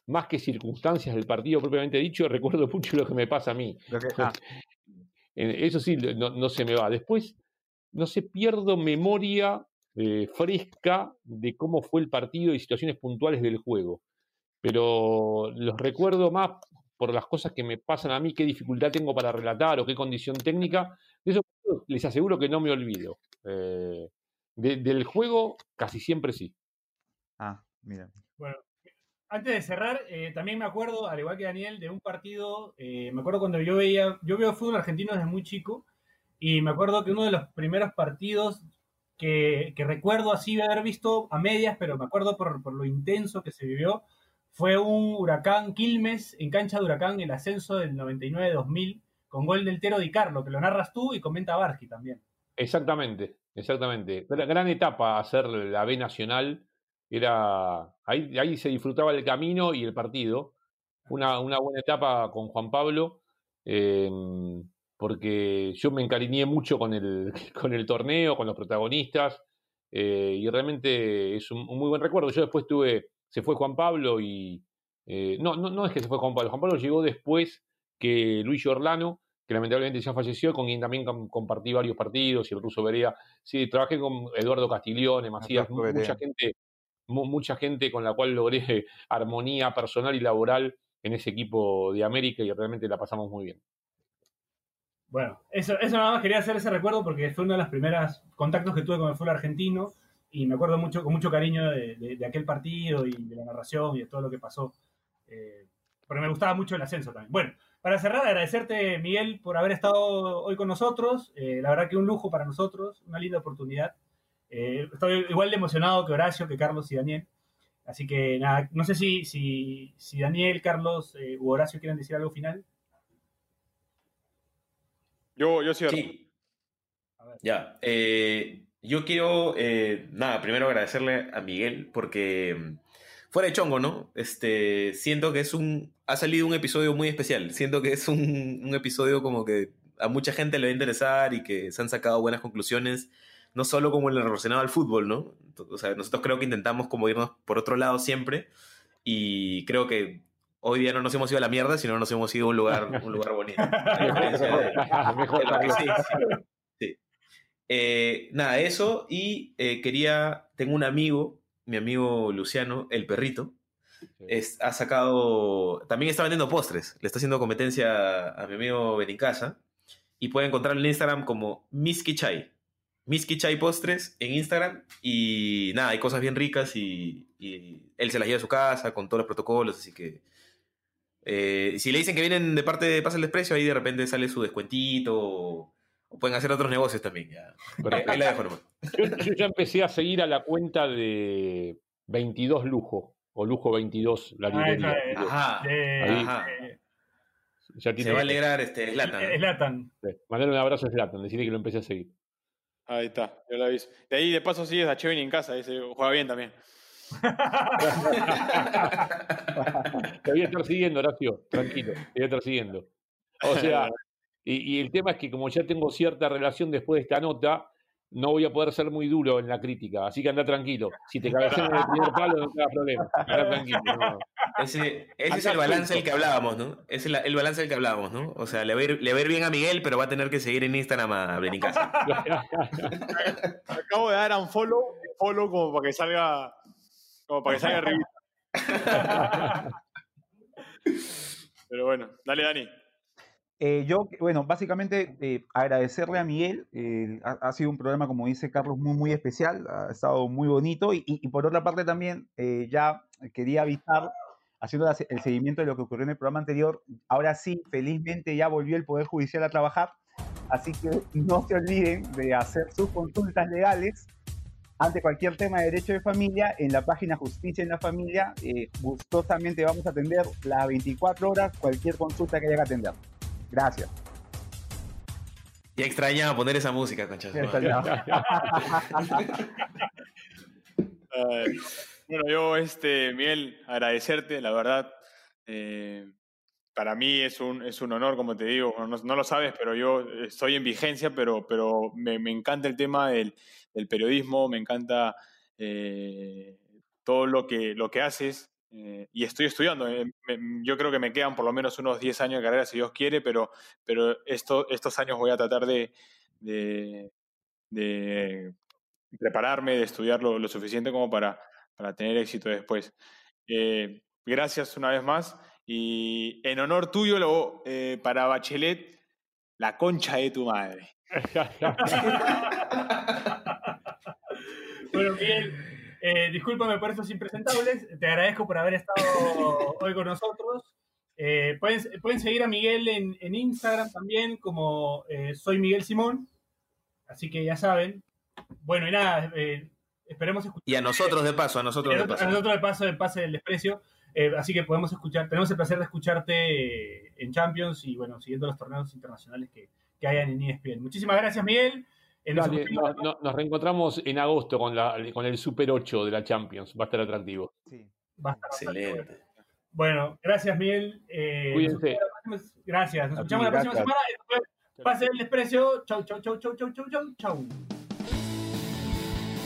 más que circunstancias del partido propiamente dicho, recuerdo mucho lo que me pasa a mí. Que- ah, Eso sí, no, no se me va. Después, no sé, pierdo memoria eh, fresca de cómo fue el partido y situaciones puntuales del juego. Pero los recuerdo más por las cosas que me pasan a mí, qué dificultad tengo para relatar o qué condición técnica. De eso les aseguro que no me olvido. Eh, de- del juego, casi siempre sí. ah, mira. Bueno, antes de cerrar, eh, también me acuerdo, al igual que Daniel, de un partido, eh, me acuerdo cuando yo veía, yo veo fútbol argentino desde muy chico, y me acuerdo que uno de los primeros partidos que, que recuerdo así haber visto a medias, pero me acuerdo por, por lo intenso que se vivió, fue un Huracán Quilmes en cancha de Huracán, el ascenso del 99-2000, con gol del Tero Di Carlo, que lo narras tú y comenta Barski también. Exactamente, exactamente. Gran, gran etapa hacer la B Nacional. Era, ahí, ahí se disfrutaba el camino y el partido. Una, una buena etapa con Juan Pablo, eh, porque yo me encariñé mucho con el, con el torneo, con los protagonistas, eh, y realmente es un, un muy buen recuerdo. Yo después tuve, se fue Juan Pablo y... eh, no, no, no es que se fue Juan Pablo, Juan Pablo llegó después que Luis Orlano, que lamentablemente ya falleció, con quien también com- compartí varios partidos, y el ruso Berea. Sí, trabajé con Eduardo Castiglione, Macías, Berea. mucha gente, mu- mucha gente con la cual logré armonía personal y laboral en ese equipo de América y realmente la pasamos muy bien. Bueno, eso, eso nada más quería hacer ese recuerdo porque fue uno de los primeros contactos que tuve con el fútbol argentino y me acuerdo mucho, con mucho cariño de, de- de aquel partido y de la narración y de todo lo que pasó. eh, porque me gustaba mucho el ascenso también. Bueno, para cerrar, agradecerte, Miguel, por haber estado hoy con nosotros. Eh, la verdad que un lujo para nosotros, una linda oportunidad. Eh, estoy igual de emocionado que Horacio, que Carlos y Daniel. Así que nada, no sé si, si, si Daniel, Carlos eh, u Horacio quieren decir algo final. Yo, yo cierro. Sí. A ver. Ya. eh, yo quiero, eh, nada, primero agradecerle a Miguel porque mm, fuera de chongo, ¿no? Este, siento que es un, ha salido un episodio muy especial. Siento que es un, episodio como que a mucha gente le va a interesar y que se han sacado buenas conclusiones, no solo como en lo relacionado al fútbol, ¿no? O sea, nosotros creo que intentamos como irnos por otro lado siempre y creo que hoy día no nos hemos ido a la mierda, sino nos hemos ido a un lugar, un lugar bonito. Mejor, sí, sí. Eh, nada, eso. Y eh, quería. Tengo un amigo, mi amigo Luciano, el perrito. es- ha sacado. También está vendiendo postres. Le está haciendo competencia a mi amigo Benincasa. Y puede encontrarlo en Instagram como Miski Chai. Miski Chai Postres en Instagram. Y nada, hay cosas bien ricas. Y, y él se las lleva a su casa con todos los protocolos. Así que. eh, si le dicen que vienen de parte de Pasa el Desprecio, ahí de repente sale su descuentito. O, o pueden hacer otros negocios también. Ya. Ahí la dejo nomás. Yo, yo ya empecé a seguir a la cuenta de 22 Lujo, o Lujo 22, la Ah, librería. esa es. Ajá. De, Ahí. Ajá. Ya Se tiene, va a alegrar este Zlatan. eh, Zlatan. Mandale un abrazo a Zlatan, decirle que lo empecé a seguir. Ahí está, yo lo aviso. De ahí, de paso, sigues a Chevin en casa, ese juega bien también. Te voy a estar siguiendo, Horacio, tranquilo, te voy a estar siguiendo. O sea, y, y el tema es que como ya tengo cierta relación después de esta nota, no voy a poder ser muy duro en la crítica, así que anda tranquilo. Si te cabecean en el primer palo, no te hagas problema. Anda tranquilo. no. Ese, ese es el balance del que hablábamos, ¿no? Ese es la- el balance del que hablábamos, ¿no? O sea, le va, a ir, le va a ir bien a Miguel, pero va a tener que seguir en Instagram a Benincasa. Acabo de dar un follow, follow como para que salga, como para que salga arribita. Pero bueno, dale Dani. Eh, yo, bueno, básicamente eh, agradecerle a Miguel. eh, ha, sido un programa, como dice Carlos, muy, muy especial. Ha estado muy bonito. Y, y- por otra parte también, ya quería avisar, haciendo el seguimiento de lo que ocurrió en el programa anterior, ahora sí, felizmente ya volvió el Poder Judicial a trabajar. Así que no se olviden de hacer sus consultas legales ante cualquier tema de derecho de familia en la página Justicia en la Familia. gustosamente vamos a atender las 24 horas cualquier consulta que haya que atender. Gracias. Ya extrañaba poner esa música, concha. su madre. Ay, bueno, yo, este, Miguel, agradecerte, la verdad. eh, para mí es un, es un honor, como te digo, no, no lo sabes, pero yo estoy en vigencia, pero, pero me, me encanta el tema del, del periodismo, me encanta eh, todo lo que, lo que haces. Eh, y estoy estudiando. eh, me- yo creo que me quedan por lo menos unos 10 años de carrera, si Dios quiere, pero, pero esto, estos años voy a tratar de, de, prepararme, de estudiar lo, suficiente como para, para tener éxito después. Eh, gracias una vez más. Y en honor tuyo, lo, eh, para Bachelet, la concha de tu madre. Bueno, Miguel, eh, discúlpame por estos impresentables. Te agradezco por haber estado hoy con nosotros. Eh, pueden, pueden seguir a Miguel en, en Instagram también como eh, soy Miguel Simón. Así que ya saben. Bueno, y nada, eh, esperemos escuchar. Y a nosotros de paso, a nosotros de A paso. nosotros de paso, el pase del desprecio. Eh, así que podemos escuchar, tenemos el placer de escucharte en Champions y bueno, siguiendo los torneos internacionales que, que hayan en ESPN. Muchísimas gracias, Miguel. Nos Dale, no- no- nos reencontramos en agosto con, la, con el Super 8 de la Champions. Va a estar atractivo. Va a estar. Excelente. Bueno, gracias, Miguel. Eh, Cuídense. nos Gracias. Nos escuchamos la próxima semana. Pase del desprecio. Chau, chau, chau, chau, chau, chau, chau, chau.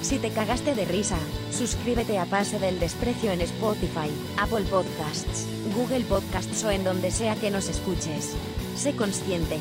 Si te cagaste de risa, suscríbete a Pase del Desprecio en Spotify, Apple Podcasts, Google Podcasts o en donde sea que nos escuches. Sé consciente,